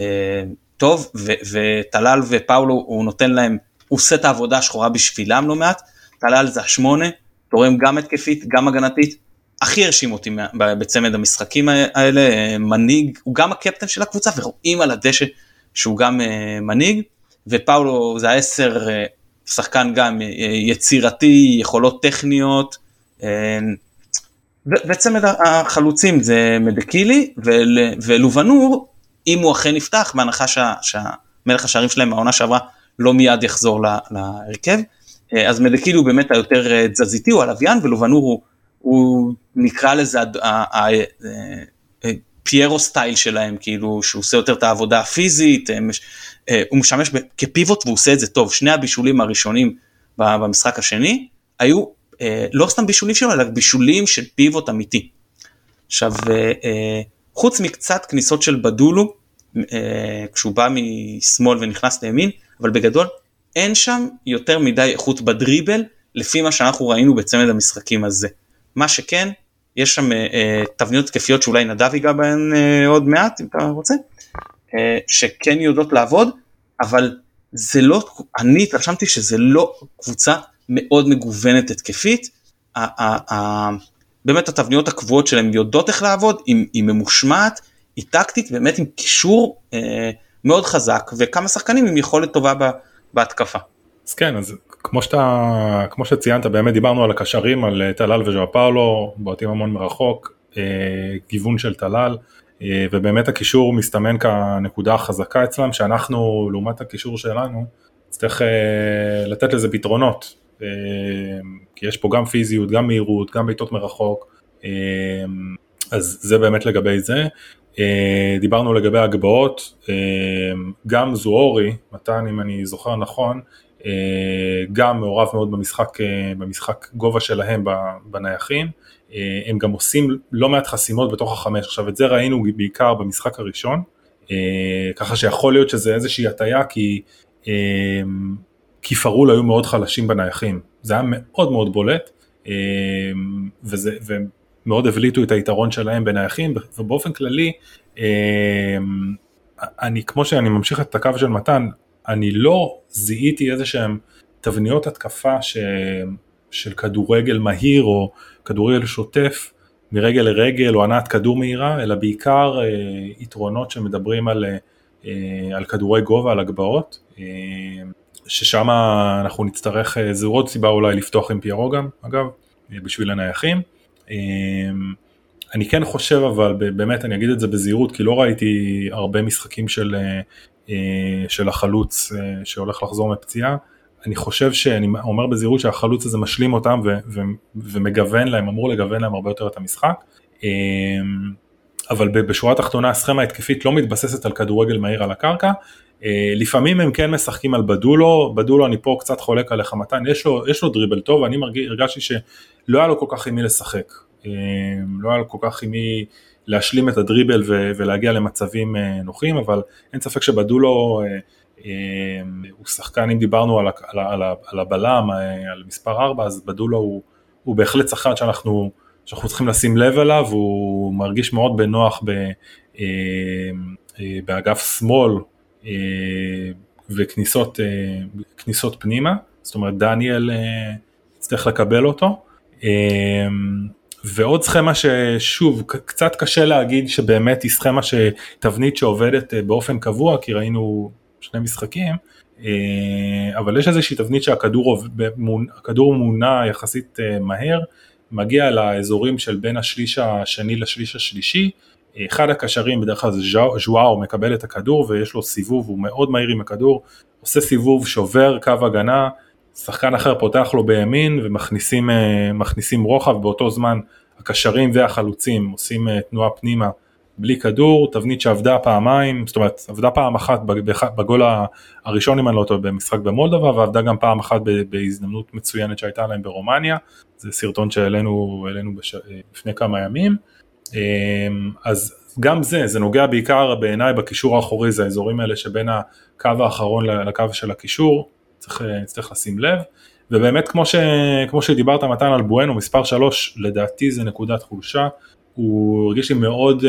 B: אה, טוב, וטלל ופאולו הוא נותן להם, הוא עושה את העבודה השחורה בשבילם לא מעט, טלל זה השמונה, תורם גם התקפית, גם הגנתית, הכי הרשים אותי בצמד המשחקים האלה, אה, מנהיג, הוא גם הקפטן של הקבוצה ורואים על הדשא שהוא גם מנהיג, ופאולו זה העשר, שחקן גם יצירתי, יכולות טכניות, וצמד החלוצים זה מדקילי ולובנור, אם הוא אכן יפתח, בהנחה שהמלך השערים שלהם מהעונה שעברה לא מיד יחזור להרכב, אה, אז מדקילי הוא באמת היותר אה, תזזיתי, הוא הלוויין, ולובנור הוא, הוא נקרא לזה פיירו אה, סטייל שלהם, כאילו שהוא עושה יותר את העבודה הפיזית, הוא משמש כפיבוט והוא עושה את זה טוב, שני הבישולים הראשונים במשחק השני היו לא סתם בישולים שלו, אלא בישולים של פיבוט אמיתי. עכשיו, אה, אה, חוץ מקצת כניסות של בדולו, כשהוא בא משמאל ונכנס לימין, אבל בגדול אין שם יותר מדי איכות בדריבל, לפי מה שאנחנו ראינו בצמד המשחקים הזה. מה שכן, יש שם תבניות תקפיות שאולי נדב ייגע בהן עוד מעט, אם אתה רוצה, שכן יודעות לעבוד, אבל זה לא, אני התרשמתי שזה לא קבוצה מאוד מגוונת התקפית. באמת התבניות הקבועות שלהם יודעות איך לעבוד, היא, ממושמעת, היא טקטית, באמת עם קישור אה, מאוד חזק וכמה שחקנים עם יכולת טובה בהתקפה.
C: אז כן, אז כמו שאתה, כמו שציינת, באמת דיברנו על הקשרים, על אה, טלל וז'ואר פאולו, בועטים המון מרחוק, אה, גיוון של טלל, אה, ובאמת הקישור מסתמן כנקודה החזקה אצלם, שאנחנו, לעומת הקישור שלנו, נצטרך לתת לזה פתרונות, כי יש פה גם פיזיות, גם מהירות, גם בעיטות מרחוק, אז זה באמת לגבי זה. דיברנו לגבי הגבהות, גם זואורי, מתן אם אני זוכר נכון, אה, גם מעורב מאוד במשחק, אה, במשחק גובה שלהם בנייחים, אה, הם גם עושים לא מעט חסימות בתוך החמש, עכשיו את זה ראינו בעיקר במשחק הראשון, ככה שיכול להיות שזה איזושהי הטיה כי, כי פרול היו מאוד חלשים בנייחים, זה היה מאוד מאוד בולט וזה, ומאוד הבליטו את היתרון שלהם בנייחים ובאופן כללי אני כמו שאני ממשיך את הקו של מתן, אני לא זיהיתי איזה שהם תבניות התקפה ש... של כדורגל מהיר או כדורגל שוטף מרגל לרגל או הנעת כדור מהירה, אלא בעיקר אה, יתרונות שמדברים על, אה, על כדורי גובה, על הגבהות, אה, ששם אנחנו נצטרך, אה, זו עוד סיבה אולי לפתוח עם פיירו גם, אגב, אה, בשביל הנייחים. אה, אני כן חושב אבל, באמת אני אגיד את זה בזהירות, כי לא ראיתי הרבה משחקים של אה, של החלוץ שהולך לחזור מפציעה. אני חושב שאני אומר בזהירות שהחלוץ הזה משלים אותם ו- ו- ומגוון להם, אמור לגוון להם הרבה יותר את המשחק. אה, אבל בשורה התחתונה הסכמה התקפית לא מתבססת על כדורגל מהיר על הקרקע. לפעמים הם כן משחקים על בדולו, בדולו אני פה קצת חולק עליך מתן, יש לו, יש לו דריבל טוב, אני מרגיש, הרגשתי שלא היה לו כל כך עם מי לשחק. לא היה לו כל כך עם מי להשלים את הדריבל ו- ולהגיע למצבים אה, נוחים, אבל אין ספק שבדולו אה, אה, הוא שחקן, אם דיברנו על, על, על, על הבלם, על מספר 4, אז בדולו הוא, הוא בהחלט שחקן שאנחנו, שאנחנו צריכים לשים לב אליו, הוא מרגיש מאוד בנוח ב, באגף שמאל וכניסות פנימה, זאת אומרת דניאל יצטרך לקבל אותו. ועוד סכמה ששוב קצת קשה להגיד שבאמת היא סכמה שתבנית שעובדת אה, באופן קבוע כי ראינו שני משחקים אה, אבל יש איזושהי תבנית שהכדור הכדור מונע יחסית אה, מהר מגיע לאזורים של בין השליש השני לשליש השלישי אחד הקשרים בדרך כלל זה ז'ואר מקבל את הכדור ויש לו סיבוב הוא מאוד מהיר עם הכדור עושה סיבוב שובר קו הגנה שחקן אחר פותח לו בימין ומכניסים רוחב באותו זמן הקשרים והחלוצים עושים אה, תנועה פנימה בלי כדור, תבנית שעבדה פעמיים, זאת אומרת עבדה פעם אחת בגול הראשון אם אני לא טועה במשחק במולדובה ועבדה גם פעם אחת בהזדמנות מצוינת שהייתה להם ברומניה, זה סרטון שהעלינו. אה, לפני כמה ימים, אז גם זה, זה נוגע בעיקר בעיניי בקישור האחורי, זה האזורים האלה שבין הקו האחרון לקו של הקישור, צריך, אה, צריך לשים לב. ובאמת כמו, ש, כמו שדיברת מתן על בואנו מספר 3 לדעתי זה נקודת חולשה, הוא הרגיש לי מאוד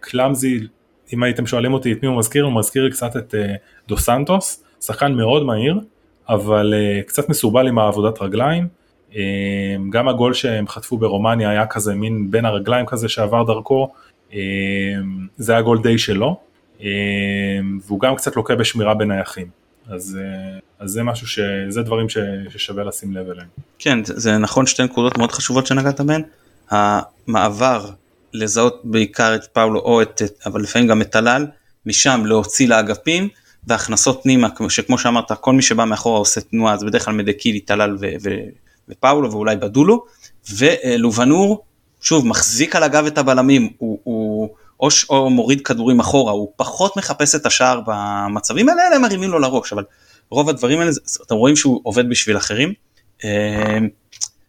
C: קלאמזי, uh, אם הייתם שואלים אותי את מי הוא מזכיר, הוא מזכיר לי קצת את uh, דו סנטוס, שחקן מאוד מהיר, אבל uh, קצת מסורבל עם העבודת רגליים, גם הגול שהם חטפו ברומניה היה כזה מין בין הרגליים כזה שעבר דרכו, uh, זה היה גול די שלו, uh, והוא גם קצת לוקה בשמירה בנייחים. אז, אה, אז זה משהו שזה דברים ש, ששווה לשים לב אליהם.
B: כן זה נכון שתי נקודות מאוד חשובות שנגעת בהן. המעבר לזהות בעיקר את פאולו או את, אבל לפעמים גם את טלל, משם להוציא לאגפים והכנסות פנימה שכמו שאמרת כל מי שבא מאחורה עושה תנועה אז בדרך כלל מדקילי טלל ו, ופאולו ואולי בדולו ולובנור שוב מחזיק על הגב את הבלמים הוא, הוא או, או מוריד כדורים אחורה, הוא פחות מחפש את השער במצבים האלה, אלא הם מרימים לו לראש, אבל רוב הדברים האלה, אתם רואים שהוא עובד בשביל אחרים. אה,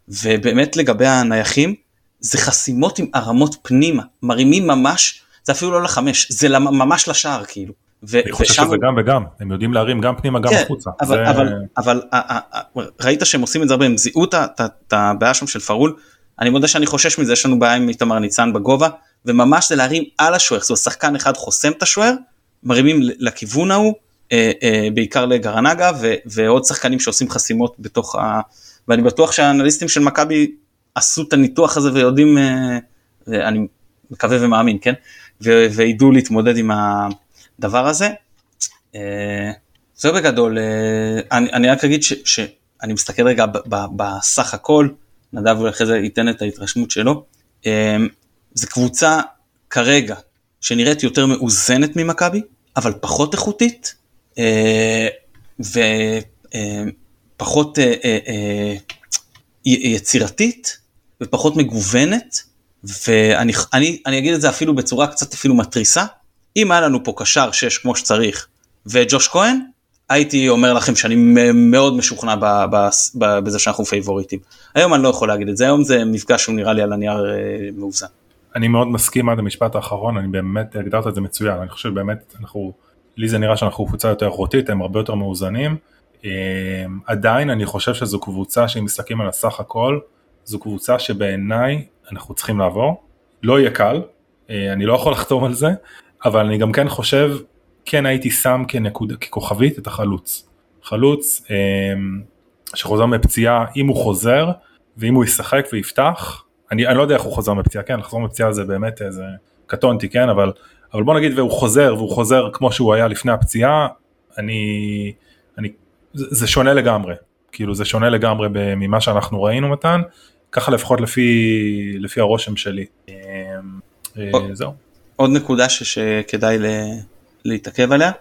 B: ובאמת לגבי הנייחים, זה חסימות עם הרמות פנימה, מרימים ממש, זה אפילו לא לחמש, זה ממש לשער כאילו.
C: ו- אני חושב ושם... שזה גם וגם, הם יודעים להרים גם פנימה גם כן, החוצה.
B: אבל, זה... אבל, אבל אבל ראית שהם עושים את זה הרבה, הם זיהו את הבעיה שם של פארול, אני מודה שאני חושש מזה, יש לנו בעיה עם איתמר ניצן בגובה, וממש זה להרים על השוער, זאת אומרת שחקן אחד חוסם את השוער, מרימים לכיוון ההוא, אה, אה, בעיקר לגרנגה ו, ועוד שחקנים שעושים חסימות בתוך ה... ואני בטוח שהאנליסטים של מכבי עשו את הניתוח הזה ויודעים, אה, אני מקווה ומאמין, כן? ו, וידעו להתמודד עם הדבר הזה. אה, זהו בגדול, אה, אני, רק אגיד שאני מסתכל רגע בסך הכל, נדב אחרי זה ייתן את ההתרשמות שלו. אה, זו קבוצה כרגע שנראית יותר מאוזנת ממכבי, אבל פחות איכותית, ופחות יצירתית, ופחות מגוונת, ואני אני, אני אגיד את זה אפילו בצורה קצת אפילו מתריסה, אם היה לנו פה קשר 6 כמו שצריך, וג'וש כהן, הייתי אומר לכם שאני מאוד משוכנע בזה שאנחנו פייבוריטים. היום אני לא יכול להגיד את זה, היום זה מפגש שהוא נראה לי על הנייר מאוזן.
C: אני מאוד מסכים עד המשפט האחרון, אני באמת הגדרת את זה מצוין, אני חושב באמת אנחנו, לי זה נראה שאנחנו קבוצה יותר איכותית, הם הרבה יותר מאוזנים. אמ, עדיין אני חושב שזו קבוצה שאם מסתכלים על הסך הכל, זו קבוצה שבעיניי אנחנו צריכים לעבור. לא יהיה קל, אה, אני לא יכול לחתום על זה, אבל אני גם כן חושב, כן הייתי שם כנקוד, ככוכבית את החלוץ. חלוץ אמ, שחוזר מפציעה, אם הוא חוזר, ואם הוא ישחק ויפתח, אני, אני לא יודע איך הוא חוזר מפציעה, כן, לחזור מפציעה זה באמת איזה, קטונתי, כן, אבל, אבל בוא נגיד והוא חוזר, והוא חוזר כמו שהוא היה לפני הפציעה, אני, אני, זה, זה שונה לגמרי, כאילו זה שונה לגמרי ממה שאנחנו ראינו מתן, ככה לפחות לפי, לפי הרושם שלי. אה,
B: זהו. עוד נקודה ש, שכדאי ל, להתעכב עליה,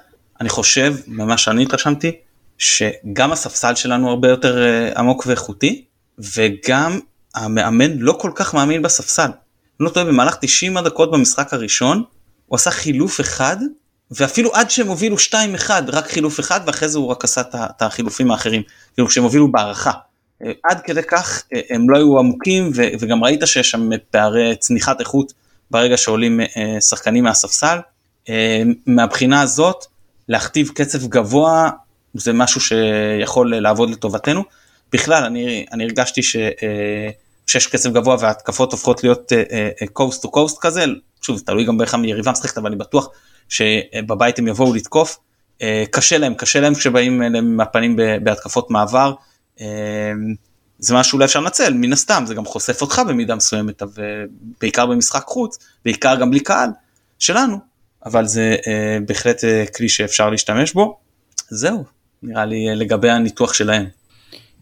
B: אני חושב, ממה שאני התרשמתי, שגם הספסל שלנו הרבה יותר אה, עמוק ואיכותי, וגם המאמן לא כל כך מאמין בספסל. אני לא טועה, במהלך 90 הדקות במשחק הראשון, הוא עשה חילוף אחד, ואפילו עד שהם הובילו 2-1, רק חילוף אחד, ואחרי זה הוא רק עשה את החילופים האחרים, כאילו כשהם הובילו בהערכה. אה, עד כדי כך אה, הם לא היו עמוקים, וגם ראית שיש שם פערי צניחת איכות ברגע שעולים אה, שחקנים מהספסל. מהבחינה הזאת, להכתיב קצב גבוה זה משהו שיכול לעבוד לטובתנו. בכלל, אני, אני הרגשתי ש... כשיש קצב גבוה וההתקפות הופכות להיות קוסט טו קוסט כזה, שוב, תלוי גם באיך היריבה משחקת, אבל אני בטוח שבבית הם יבואו לתקוף. אה, קשה להם, קשה להם כשבאים אליהם מהפנים בהתקפות מעבר. אה, זה משהו שאולי אפשר לנצל, מן הסתם, זה גם חושף אותך במידה מסוימת, בעיקר במשחק חוץ, בעיקר גם בלי קהל שלנו, אבל זה אה, בהחלט כלי שאפשר להשתמש בו. זהו, נראה לי לגבי הניתוח שלהם.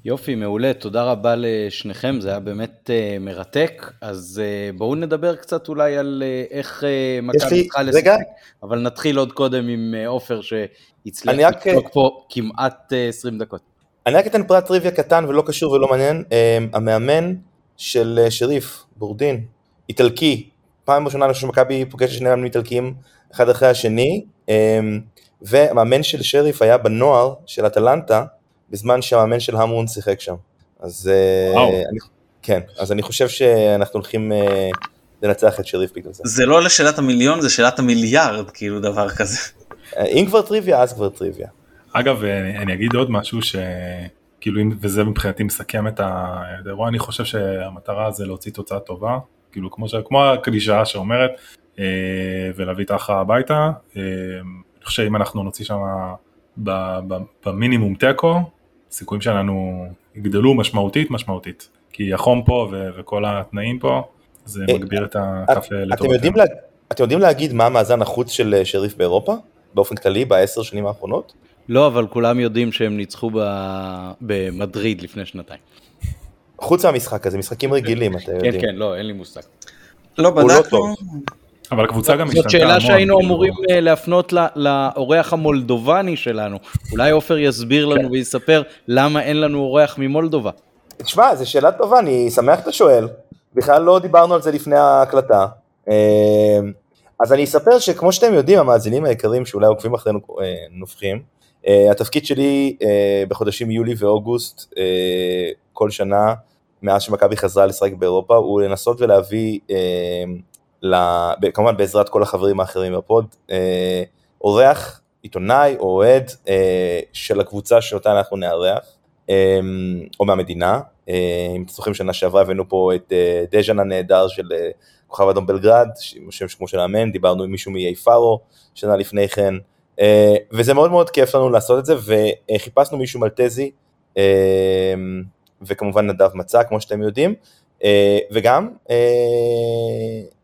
A: יופי, מעולה, תודה רבה לשניכם, זה היה באמת uh, מרתק. אז uh, בואו נדבר קצת אולי על uh, איך uh, מכבי צריכה לשחק, אבל נתחיל עוד קודם עם עופר uh, שהצליח לצחוק פה כמעט uh, 20 דקות.
D: אני רק אתן פרט טריוויה קטן ולא קשור ולא מעניין, uh, המאמן של uh, שריף, בורדין, איטלקי, פעם ראשונה אני חושב שמכבי פוגשת שני מאמנים איטלקיים אחד אחרי השני, um, והמאמן של שריף היה בנוער של אטלנטה, בזמן שהמאמן של המון שיחק שם. אז אה, אני, כן, אז אני חושב שאנחנו הולכים אה, לנצח את שריף בגלל זה.
B: זה לא לשאלת המיליון, זה שאלת המיליארד, כאילו דבר כזה.
D: אה, אם כבר טריוויה, אז כבר טריוויה.
C: אגב, אני אגיד עוד משהו ש... כאילו, וזה מבחינתי מסכם את האירוע, אני חושב שהמטרה זה להוציא תוצאה טובה, כאילו כמו, ש... כמו הקלישאה שאומרת, ולהביא את ההכרעה הביתה. אני חושב שאם אנחנו נוציא שם במינימום תיקו, הסיכויים שלנו יגדלו משמעותית משמעותית. כי החום פה ו- וכל התנאים פה, זה אה, מגביר את הכף
D: לטובתנו. אתם יודעים להגיד מה המאזן החוץ של אה, שריף באירופה? באופן כללי בעשר שנים האחרונות?
A: לא, אבל כולם יודעים שהם ניצחו במדריד לפני שנתיים.
D: חוץ מהמשחק הזה, משחקים רגילים, אתה יודע.
A: כן, כן, לא, אין לי מושג.
B: לא, לא בדקנו.
C: אבל הקבוצה גם השתנתה
A: המון. זאת שאלה שהיינו אמורים אה, להפנות לאורח המולדובני שלנו. אולי עופר יסביר לנו ויספר למה אין לנו אורח ממולדובה.
D: תשמע, זו שאלה טובה, אני שמח שאתה שואל. בכלל לא דיברנו על זה לפני ההקלטה. אה, אז אני אספר שכמו שאתם יודעים, המאזינים היקרים שאולי עוקבים אחרינו אה, נובחים, התפקיד שלי בחודשים יולי ואוגוסט כל שנה, מאז שמכבי חזרה לשחק באירופה, הוא לנסות ולהביא כמובן בעזרת כל החברים האחרים בפוד, אה, אורח, עיתונאי או אוהד אה, של הקבוצה שאותה אנחנו נארח, אה, או מהמדינה. אם אתם זוכרים שנה שעברה הבאנו פה את דז'אן הנהדר של כוכב אדום בלגרד, שם שמו של האמן, דיברנו עם מישהו מאיי פארו שנה לפני כן, אה, וזה מאוד מאוד כיף לנו לעשות את זה, וחיפשנו מישהו מלטזי, אה, וכמובן נדב מצא, כמו שאתם יודעים, אה, וגם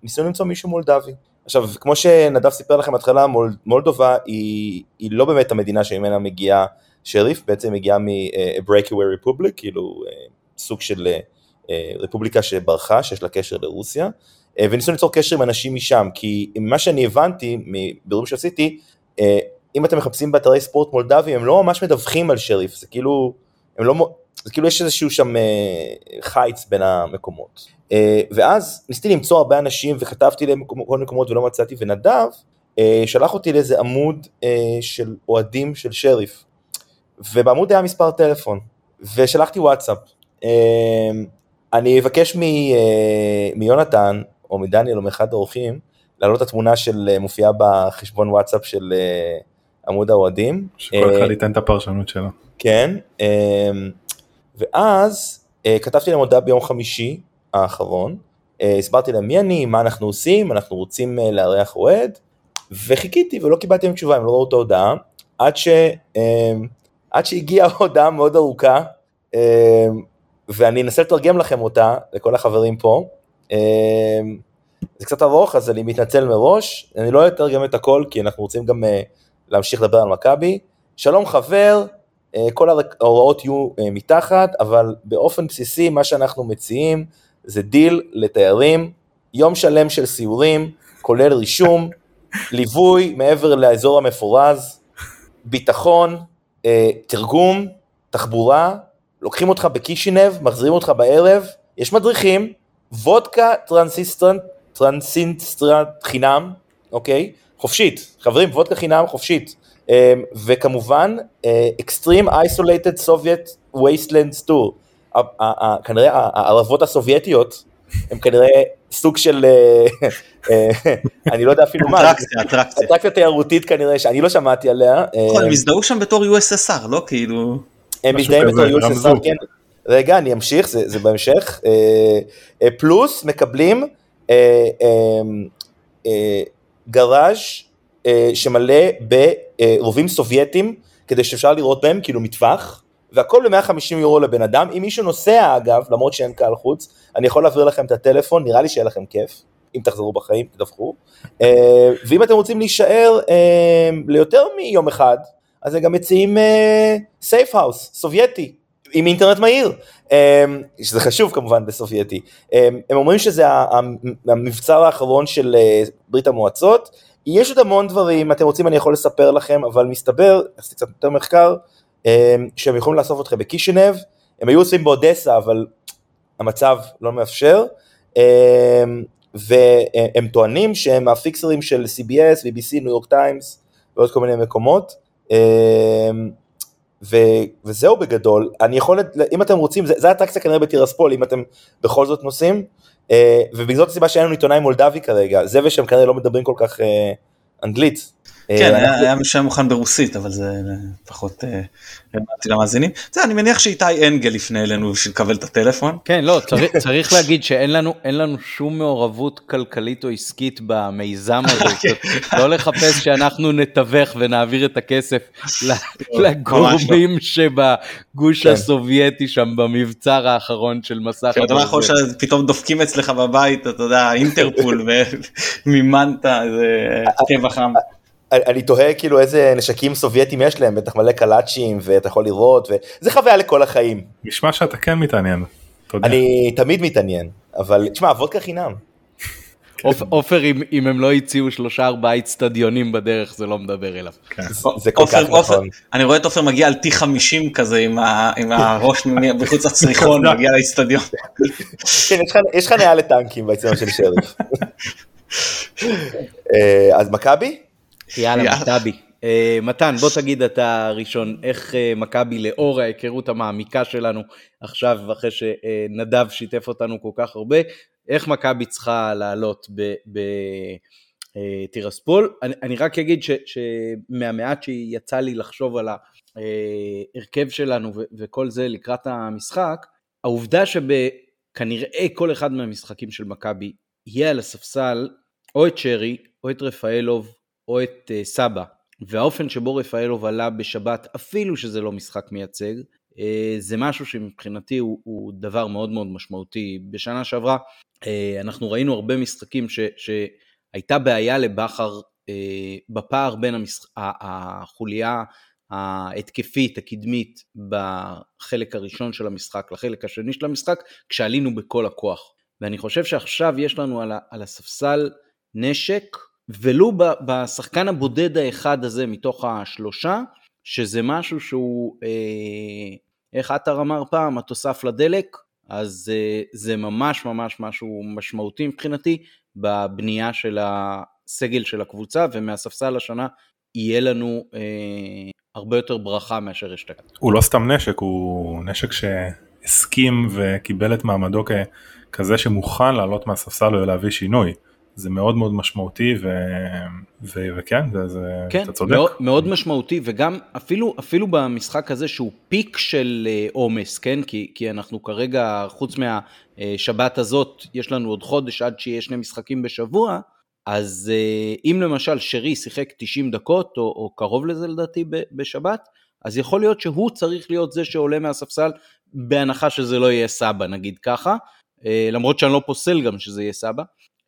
D: ניסינו למצוא מישהו מולדבי. עכשיו, כמו שנדב סיפר לכם בהתחלה, מול, מולדובה היא, היא לא באמת המדינה שממנה מגיעה שריף, בעצם מגיעה מ-breakaway republic, כאילו סוג של רפובליקה שברחה, שיש לה קשר לרוסיה, וניסינו ליצור קשר עם אנשים משם, כי ממה שאני הבנתי, מבירורים שעשיתי, אה, אם אתם מחפשים באתרי ספורט מולדבי, הם לא ממש מדווחים על שריף, זה כאילו, הם לא, זה כאילו יש איזשהו שם אה, חיץ בין המקומות. אה, ואז ניסיתי למצוא הרבה אנשים וכתבתי להם כל מקומות ולא מצאתי, ונדב שלח אותי לאיזה עמוד של אוהדים של שריף, ובעמוד היה מספר טלפון, ושלחתי וואטסאפ. אני אבקש מיונתן, או מדניאל, או מאחד האורחים, להעלות את התמונה של אה, מופיעה בחשבון וואטסאפ של אה, עמוד האוהדים.
C: שכל אחד אה, ייתן את הפרשנות שלו.
D: כן, ואז כתבתי להם הודעה ביום חמישי האחרון, הסברתי להם מי אני, מה אנחנו עושים, אנחנו רוצים לארח אוהד, וחיכיתי ולא קיבלתי להם תשובה, הם לא ראו את ההודעה, עד, ש, עד שהגיעה הודעה מאוד ארוכה, ואני אנסה לתרגם לכם אותה, לכל החברים פה. זה קצת ארוך, אז אני מתנצל מראש, אני לא אתרגם את הכל, כי אנחנו רוצים גם uh, להמשיך לדבר על מכבי. שלום חבר, uh, כל ההוראות יהיו uh, מתחת, אבל באופן בסיסי מה שאנחנו מציעים זה דיל לתיירים, יום שלם של סיורים, כולל רישום, ליווי מעבר לאזור המפורז, ביטחון, תרגום, תחבורה, לוקחים אותך בקישינב, מחזירים אותך בערב, יש מדריכים, וודקה טרנסניסט- טרנסניסטרית חינם, אוקיי? חופשית, חברים, וודקה חינם חופשית. אמ, וכמובן, Extreme Isolated Soviet Wastelands Tour. כנראה הערבות הסובייטיות הם כנראה סוג של, אה, אה, אני לא יודע אפילו מה,
B: אטרקציה, אטרקציה.
D: אטרקציה תיירותית כנראה שאני לא שמעתי עליה.
B: נכון, הם הזדהו שם בתור USSR, לא כאילו...
D: הם מזדהים בתור USSR, כן. רגע, אני אמשיך, זה בהמשך. אה, פלוס מקבלים אה, אה, אה, גראז' שמלא ברובים סובייטים, כדי שאפשר לראות בהם כאילו מטווח, והכל ב-150 יורו לבן אדם. אם מישהו נוסע אגב, למרות שאין קהל חוץ, אני יכול להעביר לכם את הטלפון, נראה לי שיהיה לכם כיף. אם תחזרו בחיים, תדווחו. ואם אתם רוצים להישאר ליותר מיום אחד, אז הם גם מציעים safe house, סובייטי, עם אינטרנט מהיר, אמ, שזה חשוב כמובן בסובייטי. אמ, הם אומרים שזה המבצר האחרון של אה, ברית המועצות. יש עוד המון דברים, אתם רוצים אני יכול לספר לכם, אבל מסתבר, עשיתי קצת יותר מחקר, אמ, שהם יכולים לאסוף אתכם בקישינב, הם היו עושים באודסה, אבל המצב לא מאפשר, והם טוענים שהם הפיקסרים של CBS, BBC, ניו יורק טיימס ועוד כל מיני מקומות. ו, וזהו בגדול, אני יכול, אם אתם רוצים, זה, זה האטרקציה כנראה בטירספול, אם אתם בכל זאת נוסעים, אה, ובזאת הסיבה שאין לנו עיתונאי מולדבי כרגע, זה ושהם כנראה לא מדברים כל כך אה, אנגלית.
B: כן, אה, היה משם מוכן ברוסית, אבל זה פחות רלוונטי למאזינים. זה, אני מניח שאיתי אנגל יפנה אלינו בשביל לקבל את הטלפון.
A: כן, לא, צריך להגיד שאין לנו שום מעורבות כלכלית או עסקית במיזם הזה. כן. לא לחפש שאנחנו נתווך ונעביר את הכסף לא. לגורמים שבגוש כן. הסובייטי שם במבצר האחרון של מסך.
B: אתה לא יכול שפתאום דופקים אצלך בבית, אתה יודע, אינטרפול ומימנת איזה טבע חם.
D: אני תוהה כאילו איזה נשקים סובייטים יש להם, בטח מלא קלאצ'ים ואתה יכול לראות, וזה חוויה לכל החיים.
C: נשמע שאתה כן מתעניין.
D: אני תמיד מתעניין, אבל תשמע, וודקה חינם.
A: עופר, אם הם לא הציעו שלושה ארבעה אצטדיונים בדרך, זה לא מדבר אליו.
D: כן. זה כל כך נכון.
B: אני רואה את עופר מגיע על T50 כזה, עם הראש מחוץ לצריחון, מגיע לאצטדיון.
D: כן, יש לך נאה לטנקים באצטדיון של שריף. אה, אז מכבי?
A: יאללה, מכבי. Uh, מתן, בוא תגיד אתה ראשון, איך uh, מכבי לאור ההיכרות המעמיקה שלנו עכשיו, אחרי שנדב שיתף אותנו כל כך הרבה, איך מכבי צריכה לעלות בטירספול? Uh, אני, אני רק אגיד ש, שמהמעט שיצא לי לחשוב על ההרכב שלנו ו, וכל זה לקראת המשחק, העובדה שבכנראה כל אחד מהמשחקים של מכבי יהיה על הספסל או את שרי או את רפאלוב או את אה, סבא והאופן שבו רפאלוב עלה בשבת, אפילו שזה לא משחק מייצג, אה, זה משהו שמבחינתי הוא, הוא דבר מאוד מאוד משמעותי. בשנה שעברה אה, אנחנו ראינו הרבה משחקים ש, שהייתה בעיה לבכר בפער בין המשח... החוליה ההתקפית, הקדמית, בחלק הראשון של המשחק לחלק השני של המשחק, כשעלינו בכל הכוח. ואני חושב שעכשיו יש לנו על, על הספסל נשק, ולו בשחקן הבודד האחד הזה מתוך השלושה, שזה משהו שהוא, אה, איך עטר אמר פעם, התוסף לדלק, אז אה, זה ממש ממש משהו משמעותי מבחינתי בבנייה של הסגל של הקבוצה, ומהספסל השנה יהיה לנו אה, הרבה יותר ברכה מאשר אשתקד.
C: הוא לא סתם נשק, הוא נשק שהסכים וקיבל את מעמדו ככזה שמוכן לעלות מהספסל ולהביא שינוי. זה מאוד מאוד משמעותי ו... ו... וכן, זה.
A: כן, אתה צודק. מאוד, מאוד משמעותי וגם אפילו, אפילו במשחק הזה שהוא פיק של אה, עומס, כן? כי, כי אנחנו כרגע, חוץ מהשבת הזאת, יש לנו עוד חודש עד שיהיה שני משחקים בשבוע, אז אה, אם למשל שרי שיחק 90 דקות, או, או קרוב לזה לדעתי בשבת, אז יכול להיות שהוא צריך להיות זה שעולה מהספסל, בהנחה שזה לא יהיה סבא, נגיד ככה, אה, למרות שאני לא פוסל גם שזה יהיה סבא.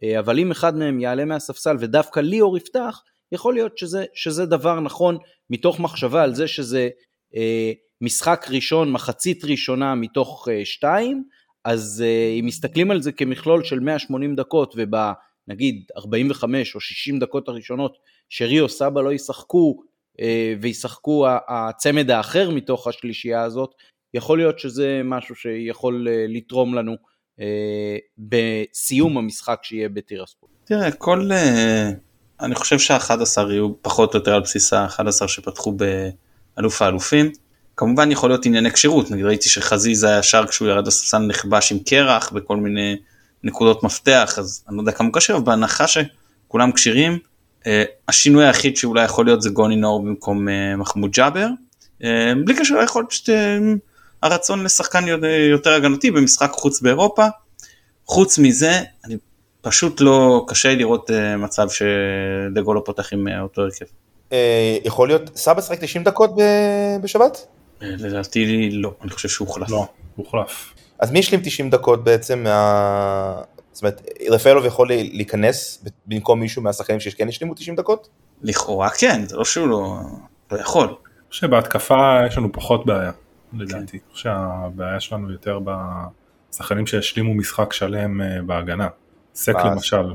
A: אה, אבל אם אחד מהם יעלה מהספסל ודווקא ליאור יפתח, יכול להיות שזה, שזה דבר נכון מתוך מחשבה על זה שזה אה, משחק ראשון, מחצית ראשונה מתוך אה, שתיים, אז אה, אם מסתכלים על זה כמכלול של 180 דקות ובנגיד 45 או 60 דקות הראשונות שרי או סבא לא ישחקו אה, וישחקו הצמד האחר מתוך השלישייה הזאת, יכול להיות שזה משהו שיכול אה, לתרום לנו בסיום המשחק שיהיה בטירספול.
B: תראה, כל... אה, אני חושב שה-11 יהיו פחות או יותר על בסיס ה-11 שפתחו באלוף האלופים. כמובן יכול להיות ענייני כשירות, נגיד ראיתי שחזיזה היה שר כשהוא ירד לספסל נכבש עם קרח בכל מיני נקודות מפתח, אז אני לא יודע כמה קשה, אבל בהנחה שכולם כשירים, אה, השינוי היחיד שאולי יכול להיות זה גוני נור במקום מחמוד ג'אבר, בלי קשר ליכולת פשוט הרצון לשחקן יותר הגנתי במשחק חוץ באירופה. חוץ מזה, אני פשוט לא, קשה לראות אה, מצב שדגו לא פותח עם אה, אותו הרכב.
D: אה, יכול להיות, סבא שחק 90 דקות בשבת?
B: לדעתי לא, אני חושב שהוא הוחלף.
C: לא, הוא הוחלף.
D: אז מי השלים 90 דקות בעצם מה... זאת אומרת, רפאלוב יכול להיכנס במקום מישהו מהשחקנים שכן השלימו 90 דקות?
B: לכאורה כן, זה לא שהוא לא, לא יכול. אני
C: חושב שבהתקפה יש לנו פחות בעיה. לדעתי. חושב שהבעיה שלנו יותר בשחקנים שהשלימו משחק שלם אה, בהגנה. סק למשל.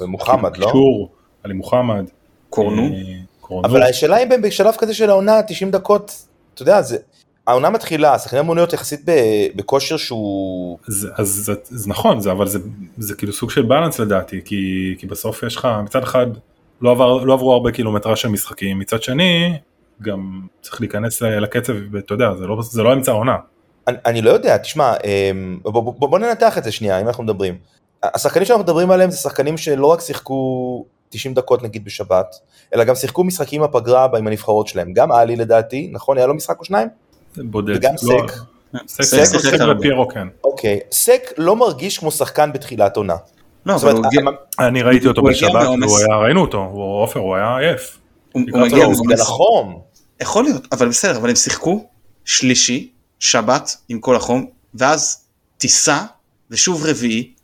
D: ומוחמד, לא?
C: קישור, עלי מוחמד.
B: קורנו.
C: אה,
D: אבל השאלה אם בשלב כזה של העונה 90 דקות, אתה יודע, זה... העונה מתחילה, השחקנים אמורים להיות יחסית בכושר שהוא...
C: אז, אז, אז נכון, זה, אבל זה, זה כאילו סוג של בלנס לדעתי, כי, כי בסוף יש לך, מצד אחד לא, עבר, לא עברו הרבה קילומטרה של משחקים, מצד שני גם צריך להיכנס לקצב, ואתה יודע, זה לא, זה לא אמצע העונה.
D: אני, אני לא יודע, תשמע, אמ, בוא, בוא, בוא ננתח את זה שנייה, אם אנחנו מדברים. השחקנים שאנחנו מדברים עליהם זה שחקנים שלא רק שיחקו 90 דקות נגיד בשבת, אלא גם שיחקו משחקים בפגרה עם הנבחרות שלהם. גם עלי לדעתי, נכון? היה לו משחק או שניים?
C: בודד.
D: וגם לא, סק.
C: סק, סק, סק, סק ופיירו כן.
D: אוקיי, סק לא מרגיש כמו שחקן בתחילת עונה.
B: לא, אבל הוא הגיע...
C: אני ראיתי אותו בשבת, ראינו אותו, עופר, הוא היה עייף.
B: הוא מגיע
D: בגלל החום.
B: יכול להיות, אבל בסדר, אבל הם שיחקו שלישי, שבת עם כל החום, ואז טיסה, ושוב רביעי.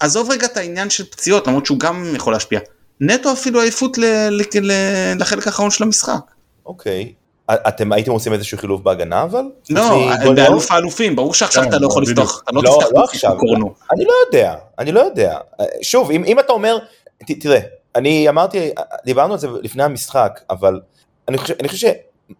B: עזוב רגע את העניין של פציעות, למרות שהוא גם יכול להשפיע. נטו אפילו עייפות לחלק האחרון של המשחק.
D: אוקיי. אתם הייתם עושים איזשהו חילוף בהגנה אבל?
B: לא, באלוף האלופים, ברור שעכשיו אתה לא יכול לפתוח, אתה לא תפתח
D: לא עכשיו, אני לא יודע, אני לא יודע. שוב, אם אתה אומר, תראה, אני אמרתי, דיברנו על זה לפני המשחק, אבל אני חושב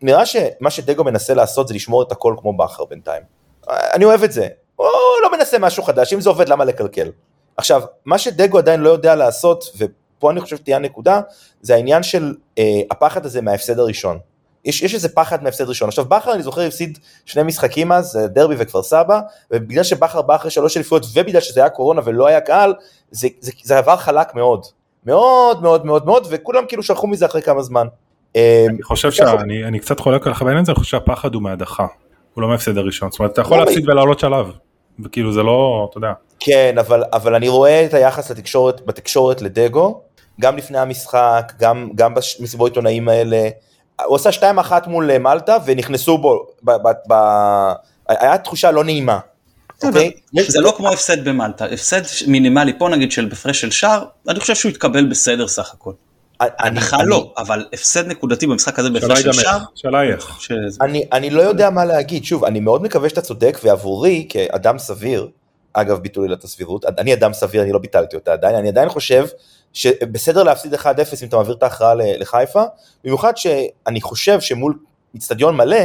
D: נראה שמה שדגו מנסה לעשות זה לשמור את הכל כמו בכר בינתיים. אני אוהב את זה. הוא לא מנסה משהו חדש, אם זה עובד למה לקלקל. עכשיו, מה שדגו עדיין לא יודע לעשות, ופה אני חושב שתהיה הנקודה, זה העניין של אה, הפחד הזה מההפסד הראשון. יש, יש איזה פחד מהפסד ראשון. עכשיו בכר אני זוכר הפסיד שני משחקים אז, דרבי וכפר סבא, ובגלל שבכר בא אחרי שלוש אליפויות ובגלל שזה היה קורונה ולא היה קהל, זה, זה, זה עבר חלק מאוד. מאוד מאוד מאוד מאוד, וכולם כאילו שכחו מזה אחרי כמה זמן.
C: אה, אני חושב שאני אני קצת חולק עליך בעניין הזה, אני חושב שהפחד הוא מהדחה, הוא לא מהפסד הראשון, זאת אומרת אתה יכול לא, להפסיד ולעלות שלב, וכאילו זה לא, אתה יודע.
D: כן, אבל, אבל אני רואה את היחס לתקשורת, בתקשורת לדגו, גם לפני המשחק, גם, גם במסיבות עיתונאים האלה. הוא עשה 2-1 מול מלטה ונכנסו בו, ב, ב, ב, היה תחושה לא נעימה.
B: אוקיי? זה לא כמו הפסד במלטה, הפסד מינימלי פה נגיד של בפרש של שער, אני חושב שהוא התקבל בסדר סך הכל. הנחה לא, אבל הפסד נקודתי במשחק הזה בהפרש של שער.
C: שאלה איך.
D: אני לא יודע מה להגיד, שוב, אני מאוד מקווה שאתה צודק, ועבורי, כאדם סביר, אגב ביטול עילת הסבירות, אני אדם סביר, אני לא ביטלתי אותה עדיין, אני עדיין חושב שבסדר להפסיד 1-0 אם אתה מעביר את ההכרעה לחיפה, במיוחד שאני חושב שמול אצטדיון מלא,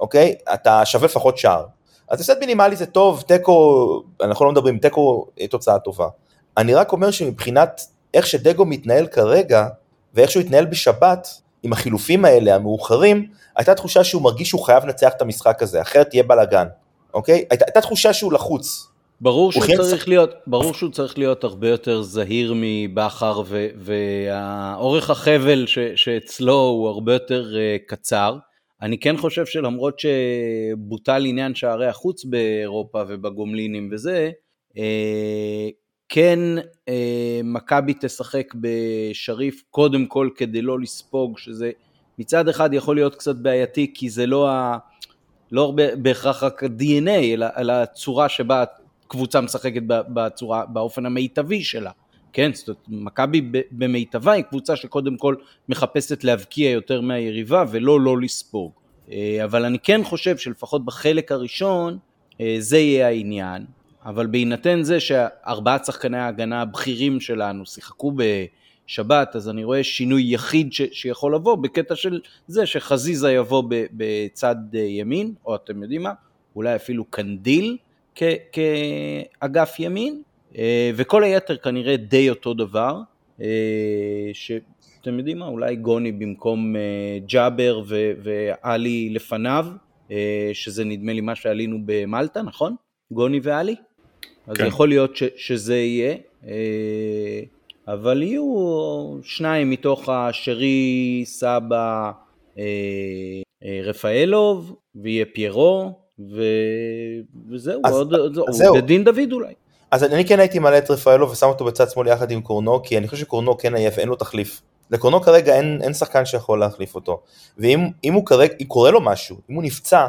D: אוקיי, אתה שווה לפחות שער. אז הפסד מינימלי זה טוב, תיקו, אנחנו לא מדברים, תיקו תוצאה טובה. אני רק אומר שמבחינת איך שדגו מתנהל כרגע, ואיך שהוא התנהל בשבת, עם החילופים האלה המאוחרים, הייתה תחושה שהוא מרגיש שהוא חייב לנצח את המשחק הזה, אחרת תהיה בלאגן, אוקיי? הייתה, הייתה תחושה שהוא לחוץ.
A: ברור שהוא, צריך להיות, ברור שהוא צריך להיות הרבה יותר זהיר מבכר, והאורך החבל ש, שאצלו הוא הרבה יותר uh, קצר. אני כן חושב שלמרות שבוטל עניין שערי החוץ באירופה ובגומלינים וזה, אה, כן אה, מכבי תשחק בשריף קודם כל כדי לא לספוג, שזה מצד אחד יכול להיות קצת בעייתי כי זה לא, ה, לא בהכרח רק ה-DNA, אלא, אלא הצורה שבה קבוצה משחקת בצורה, באופן המיטבי שלה. כן, זאת אומרת, מכבי במיטבה היא קבוצה שקודם כל מחפשת להבקיע יותר מהיריבה ולא לא לספוג. אה, אבל אני כן חושב שלפחות בחלק הראשון אה, זה יהיה העניין, אבל בהינתן זה שארבעת שחקני ההגנה הבכירים שלנו שיחקו בשבת, אז אני רואה שינוי יחיד ש- שיכול לבוא בקטע של זה שחזיזה יבוא בצד אה, ימין, או אתם יודעים מה, אולי אפילו קנדיל כאגף ימין, וכל היתר כנראה די אותו דבר, שאתם יודעים מה, אולי גוני במקום ג'אבר ועלי לפניו, שזה נדמה לי מה שעלינו במלטה, נכון? גוני ועלי? אז כן. יכול להיות ש, שזה יהיה, אבל יהיו שניים מתוך השרי, סבא, רפאלוב, ויהיה פיירו, ו... וזהו, אז, עוד, אז זהו. ודין דוד אולי.
D: אז אני כן הייתי מעלה את רפאלו ושם אותו בצד שמאל יחד עם קורנו, כי אני חושב שקורנו כן עייף, אין לו תחליף. לקורנו כרגע אין, אין שחקן שיכול להחליף אותו. ואם הוא כרגע, אם קורה לו משהו, אם הוא נפצע,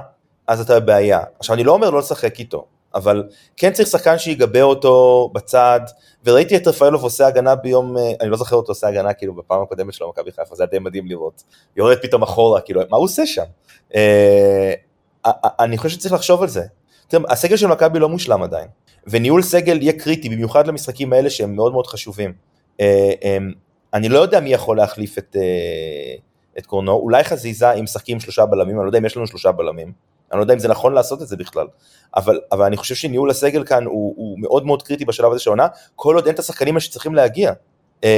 D: אז אתה בבעיה. עכשיו אני לא אומר לא לשחק איתו, אבל כן צריך שחקן שיגבה אותו בצד, וראיתי את רפאלוב עושה הגנה ביום, אה, אני לא זוכר אותו עושה הגנה כאילו בפעם הקודמת שלו מכבי חיפה, זה היה די מדהים לראות. יורד פתאום אחורה, כאילו, מה הוא עושה שם? אה, אני חושב שצריך לחשוב על זה. תראה, הסגל של מכבי לא מושלם עדיין, וניהול סגל יהיה קריטי, במיוחד למשחקים האלה שהם מאוד מאוד חשובים. אה, אני לא יודע מי יכול להחליף את, את קורנו, אולי חזיזה אם משחקים שלושה בלמים, אני לא יודע אם יש לנו שלושה בלמים, אני לא יודע אם זה נכון לעשות את זה בכלל, אבל, אבל אני חושב שניהול הסגל כאן הוא, הוא מאוד מאוד קריטי בשלב הזה של העונה, כל עוד אין את השחקנים שצריכים להגיע. אמ,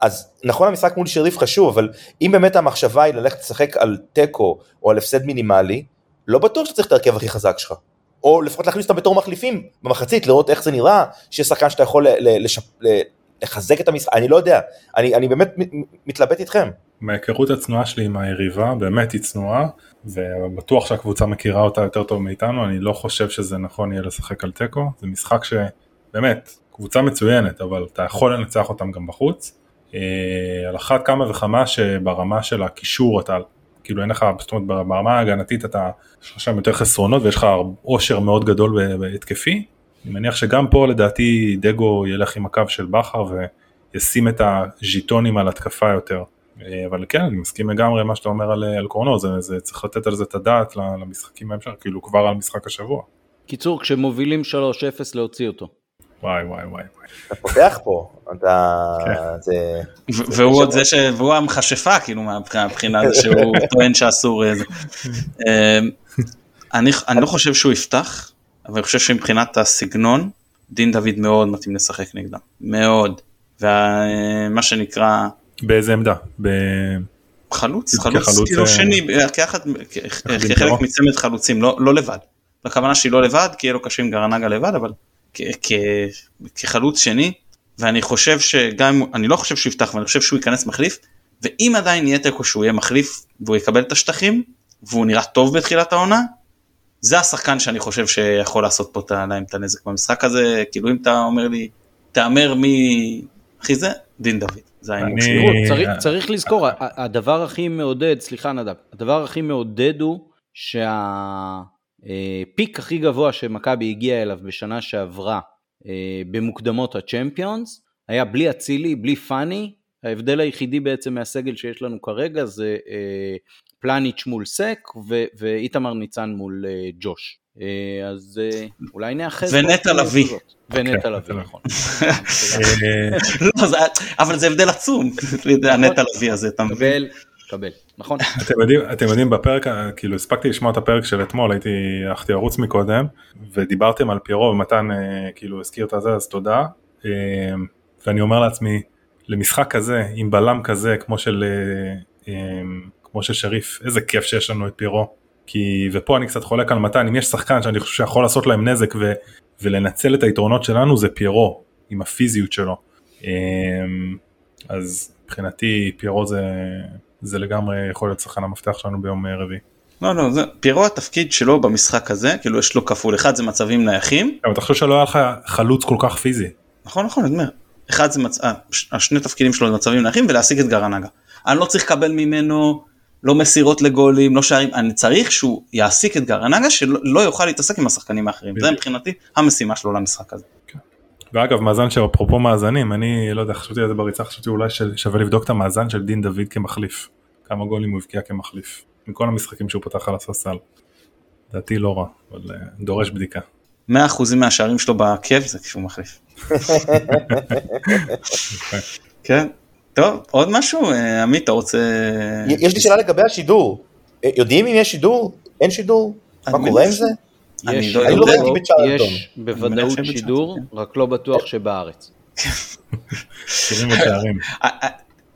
D: אז נכון המשחק מול שריף חשוב, אבל אם באמת המחשבה היא ללכת לשחק על תיקו או על הפסד מינימלי, לא בטוח שצריך את ההרכב הכי חזק שלך. או לפחות להכניס אותם בתור מחליפים במחצית, לראות איך זה נראה, שיש שחקן שאתה יכול לשפ... לחזק את המשחק, אני לא יודע, אני, אני באמת מתלבט איתכם.
C: מההיכרות הצנועה שלי עם היריבה, באמת היא צנועה, ובטוח שהקבוצה מכירה אותה יותר טוב מאיתנו, אני לא חושב שזה נכון יהיה לשחק על תיקו, זה משחק שבאמת, קבוצה מצוינת, אבל אתה יכול לנצח אותם גם בחוץ. אה, על אחת כמה וכמה שברמה של הקישור אתה, כאילו אין לך, זאת אומרת ברמה ההגנתית אתה, יש לך שם יותר חסרונות ויש לך עושר מאוד גדול בהתקפי, אני מניח שגם פה לדעתי דגו ילך עם הקו של בכר וישים את הז'יטונים על התקפה יותר. אה, אבל כן, אני מסכים לגמרי מה שאתה אומר על, על קורנו, זה, זה צריך לתת על זה את הדעת למשחקים בהמשך, כאילו כבר על משחק השבוע.
A: קיצור, כשמובילים 3-0 להוציא אותו.
C: וואי וואי וואי.
D: אתה פותח פה, אתה... כן.
B: זה... והוא עוד זה ש... והוא המכשפה, כאילו, מהבחינה הזו שהוא טוען שאסור... אה, אני לא חושב שהוא יפתח, אבל אני חושב שמבחינת הסגנון, דין דוד מאוד מתאים לשחק נגדם, מאוד. ומה שנקרא...
C: באיזה עמדה? ב...
B: חלוץ, חלוץ, כאילו אה, שני, כאחד, כחלק מצמד חלוצים, לא, לא לבד. הכוונה שהיא לא לבד, כי יהיה לו קשה עם גרנגה לבד, אבל כחלוץ שני, ואני חושב שגם, אני לא חושב שהוא יפתח, ואני חושב שהוא ייכנס מחליף, ואם עדיין יהיה תיקו שהוא יהיה מחליף והוא יקבל את השטחים, והוא נראה טוב בתחילת העונה, זה השחקן שאני חושב שיכול לעשות פה להם את הנזק במשחק הזה, כאילו אם אתה אומר לי, תהמר מי הכי זה, דין דוד. זה.
A: תראו, צריך, צריך לזכור, הדבר הכי מעודד, סליחה נדב, הדבר הכי מעודד הוא שהפיק הכי גבוה שמכבי הגיעה אליו בשנה שעברה אה, במוקדמות הצ'מפיונס, היה בלי אצילי, בלי פאני, ההבדל היחידי בעצם מהסגל שיש לנו כרגע זה אה, פלניץ' מול סק ו- ואיתמר ניצן מול אה, ג'וש. אה, אז אה, אולי נאחז...
B: ונטע לביא.
A: ונטע
C: כן,
A: לביא,
C: נטע
A: נכון.
C: אה,
B: לא, זה- אבל זה הבדל עצום, יודע, הנטע לביא הזה, אתה מבין?
A: קבל, נכון.
C: אתם יודעים, אתם יודעים בפרק, כאילו הספקתי לשמוע את הפרק של אתמול, הייתי, הלכתי לרוץ מקודם, ודיברתם על פירו ומתן כאילו הזכיר את הזה, אז תודה. ואני אומר לעצמי, למשחק כזה, עם בלם כזה, כמו של, כמו של שריף, איזה כיף שיש לנו את פירו. כי, ופה אני קצת חולק על מתן, אם יש שחקן שאני חושב שיכול לעשות להם נזק ו, ולנצל את היתרונות שלנו, זה פירו, עם הפיזיות שלו. אה, אז מבחינתי פירו זה, זה לגמרי יכול להיות שחקן המפתח שלנו ביום אה, רביעי.
B: לא, לא, זה- פירו התפקיד שלו במשחק הזה, כאילו יש לו כפול, אחד זה מצבים נייחים,
C: אבל תחשוב שלא היה לך חלוץ כל כך פיזי.
B: נכון, נכון, אני אומר, אחד זה מצ... אה, השני תפקידים שלו זה מצבים נייחים ולהשיג את גרנגה. אני לא צריך לקבל ממנו לא מסירות לגולים, לא שערים, אני צריך שהוא יעסיק את גרנגה שלא לא יוכל להתעסק עם השחקנים האחרים, זה. מבחינתי המשימה שלו למשחק הזה.
C: ואגב מאזן שאפרופו מאזנים אני לא יודע חשבתי על זה בריצה חשבתי אולי של- שווה לבדוק את המאזן של דין דוד כמחליף. כמה גולים הוא הבקיע כמחליף. מכל המשחקים שהוא פתח על הספסל. לדעתי לא רע אבל אה, דורש בדיקה.
B: 100% מהשערים שלו בהרכב זה כשהוא מחליף. כן, טוב, עוד משהו? אה, עמית, אתה רוצה...
D: יש לי שאלה לגבי השידור. אה, יודעים אם יש שידור? אין שידור? מה
B: אני
D: קורה עם זה?
B: אני
A: יש
B: לא-
D: אני לא
A: שידור,
D: ראיתי בצ'רלטון.
A: יש
B: אני
A: בוודאות שידור, רק לא בטוח שבארץ.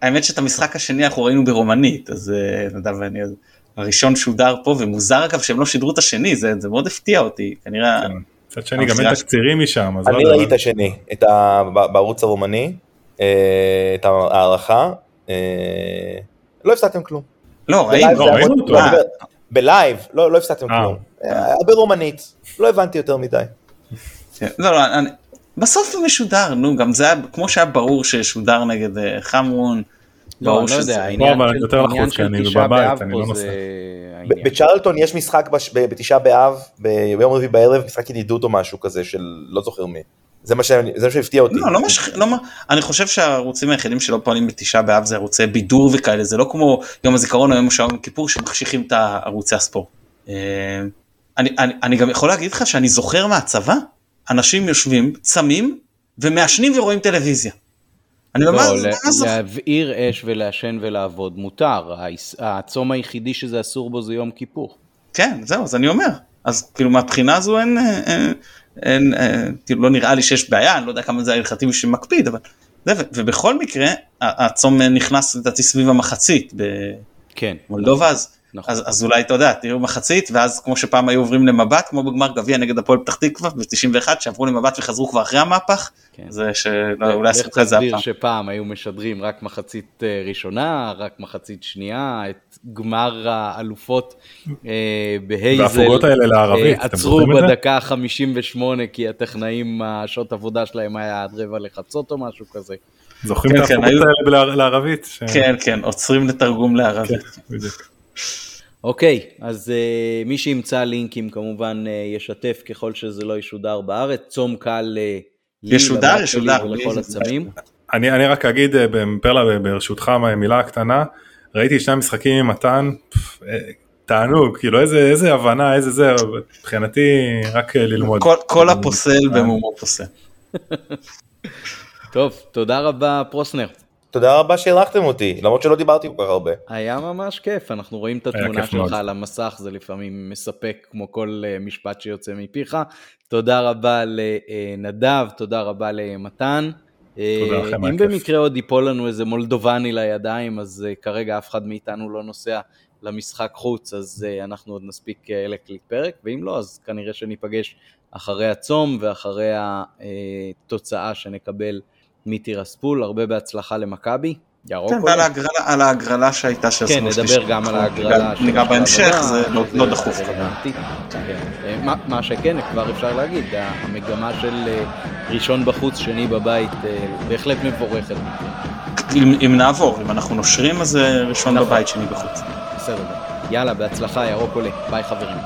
B: האמת שאת המשחק השני אנחנו ראינו ברומנית, אז אה, נדב ואני, אז הראשון שודר פה, ומוזר אגב שהם לא שידרו את השני, זה זה מאוד הפתיע אותי, כנראה...
C: כן. מצד שני גם אין תקצירים משם. אז לא
D: אני
C: יודע,
D: ראיתי את השני, את ה- ב- בערוץ הרומני, אה, את ההערכה. אה, לא הפסדתם כלום.
B: לא, ראינו,
C: אותו.
D: בלייב, לא לא הפסדתם
C: אה.
D: כלום. אה, ברומנית, לא הבנתי יותר מדי.
B: כן, לא, לא, בסוף הוא משודר, נו, גם זה היה, כמו שהיה ברור ששודר נגד אה, חמרון,
A: לא,
B: ברור
A: אני לא
B: שזה-
A: יודע,
C: לא,
A: העניין
C: אבל
A: של-
C: יותר לחוץ,
A: העניין
C: כי
A: של
C: אני
A: תשעה
C: בבית,
A: באב
C: אני
A: פה
C: לא
A: זה העניין.
D: בצ'רלטון יש משחק בתשעה באב, ביום רביעי בערב, משחק ידידות או משהו כזה של לא זוכר מי. זה מה שאני- זה מה שהפתיע אותי.
B: לא, לא מש... לא, מה- אני חושב שהערוצים היחידים שלא פועלים בתשעה באב זה ערוצי בידור וכאלה, זה לא כמו יום הזיכרון או יום יום כיפור שמחשיכים את ערוצי הספורט. אה, אני, אני, אני גם יכול להגיד לך שאני זוכר מהצבא, אנשים יושבים, צמים ומעשנים ורואים טלוויזיה. אני
A: לא,
B: ממש
A: לה-
B: ממש זוכר.
A: להבעיר אש ולעשן ולעבוד מותר, הצום היחידי שזה אסור בו זה יום כיפור.
B: כן, זהו, אז אני אומר. אז כאילו מהבחינה הזו אין, אה, אין, אין, אה, כאילו לא נראה לי שיש בעיה, אני לא יודע כמה זה ההלכתי בשביל מקפיד, אבל זה, ו- ובכל מקרה, הצום נכנס לדעתי סביב המחצית
A: כן.
B: במולדובה, אז,
A: נכון.
B: אז, אז אולי אתה יודע, תראו מחצית, ואז כמו שפעם היו עוברים למבט, כמו בגמר גביע נגד הפועל פתח תקווה ב-91, שעברו למבט וחזרו כבר אחרי המהפך,
A: כן.
B: זה שאולי עשו
A: לך
B: את זה
A: תסביר
B: הפעם.
A: שפעם היו משדרים רק מחצית אה, ראשונה, רק מחצית שנייה, את גמר האלופות אה, בהייזל.
C: וההפוגות האלה לערבית,
A: אה,
C: אתם
A: עצרו
C: זוכרים את זה?
A: בדקה ה-58 כי הטכנאים, השעות עבודה שלהם היה עד רבע לחצות או משהו כזה.
C: זוכרים
B: כן,
C: את
B: כן,
C: ההפוגות
B: היו-
C: האלה לערבית? ש-
B: כן, כן, עוצרים לתרגום לערבית.
A: אוקיי, אז אה, מי שימצא לינקים כמובן אה, ישתף ככל שזה לא ישודר בארץ. צום קל אה, לי,
B: ישודר, ישודר, זה-
A: הצמים.
C: אני, אני רק אגיד אה, פרלה ברשותך מילה קטנה, ראיתי שני המשחקים עם מתן, תענוג, כאילו איזה, איזה הבנה, איזה זה, מבחינתי רק ללמוד.
B: כל- כל הפוסל במומו פוסל.
A: טוב, תודה רבה פרוסנר.
D: תודה רבה שהערכתם אותי, למרות שלא דיברתי כל כך הרבה.
A: היה ממש כיף, אנחנו רואים את התמונה שלך
C: מאוד.
A: על המסך, זה לפעמים מספק כמו כל אה, משפט שיוצא מפיך. תודה רבה לנדב, תודה רבה למתן. אה,
C: תודה לכם,
A: אם. במקרה עוד ייפול לנו איזה מולדובני לידיים, אז אה, כרגע אף אחד מאיתנו לא נוסע למשחק חוץ, אז אנחנו עוד נספיק להקליט פרק, ואם לא, אז כנראה שניפגש אחרי הצום ואחרי התוצאה שנקבל מטירספול. הרבה בהצלחה למכבי, ירוק
B: כן. ועל ההגרלה- על ההגרלה שהייתה של
A: כן, נדבר. גם על
B: אנחנו
A: ההגרלה.
B: ניגע בהמשך, זה לא- לא דחוף.
A: כן. אה, מה- שכן, כבר אפשר להגיד, המגמה של אה, ראשון בחוץ, שני בבית, אה, בהחלט מבורכת.
B: אם נעבור, אם אנחנו נושרים אז ראשון
A: נכון.
B: בבית, שני בחוץ.
A: בסדר. יאללה, בהצלחה, ירוק עולה. ביי חברים.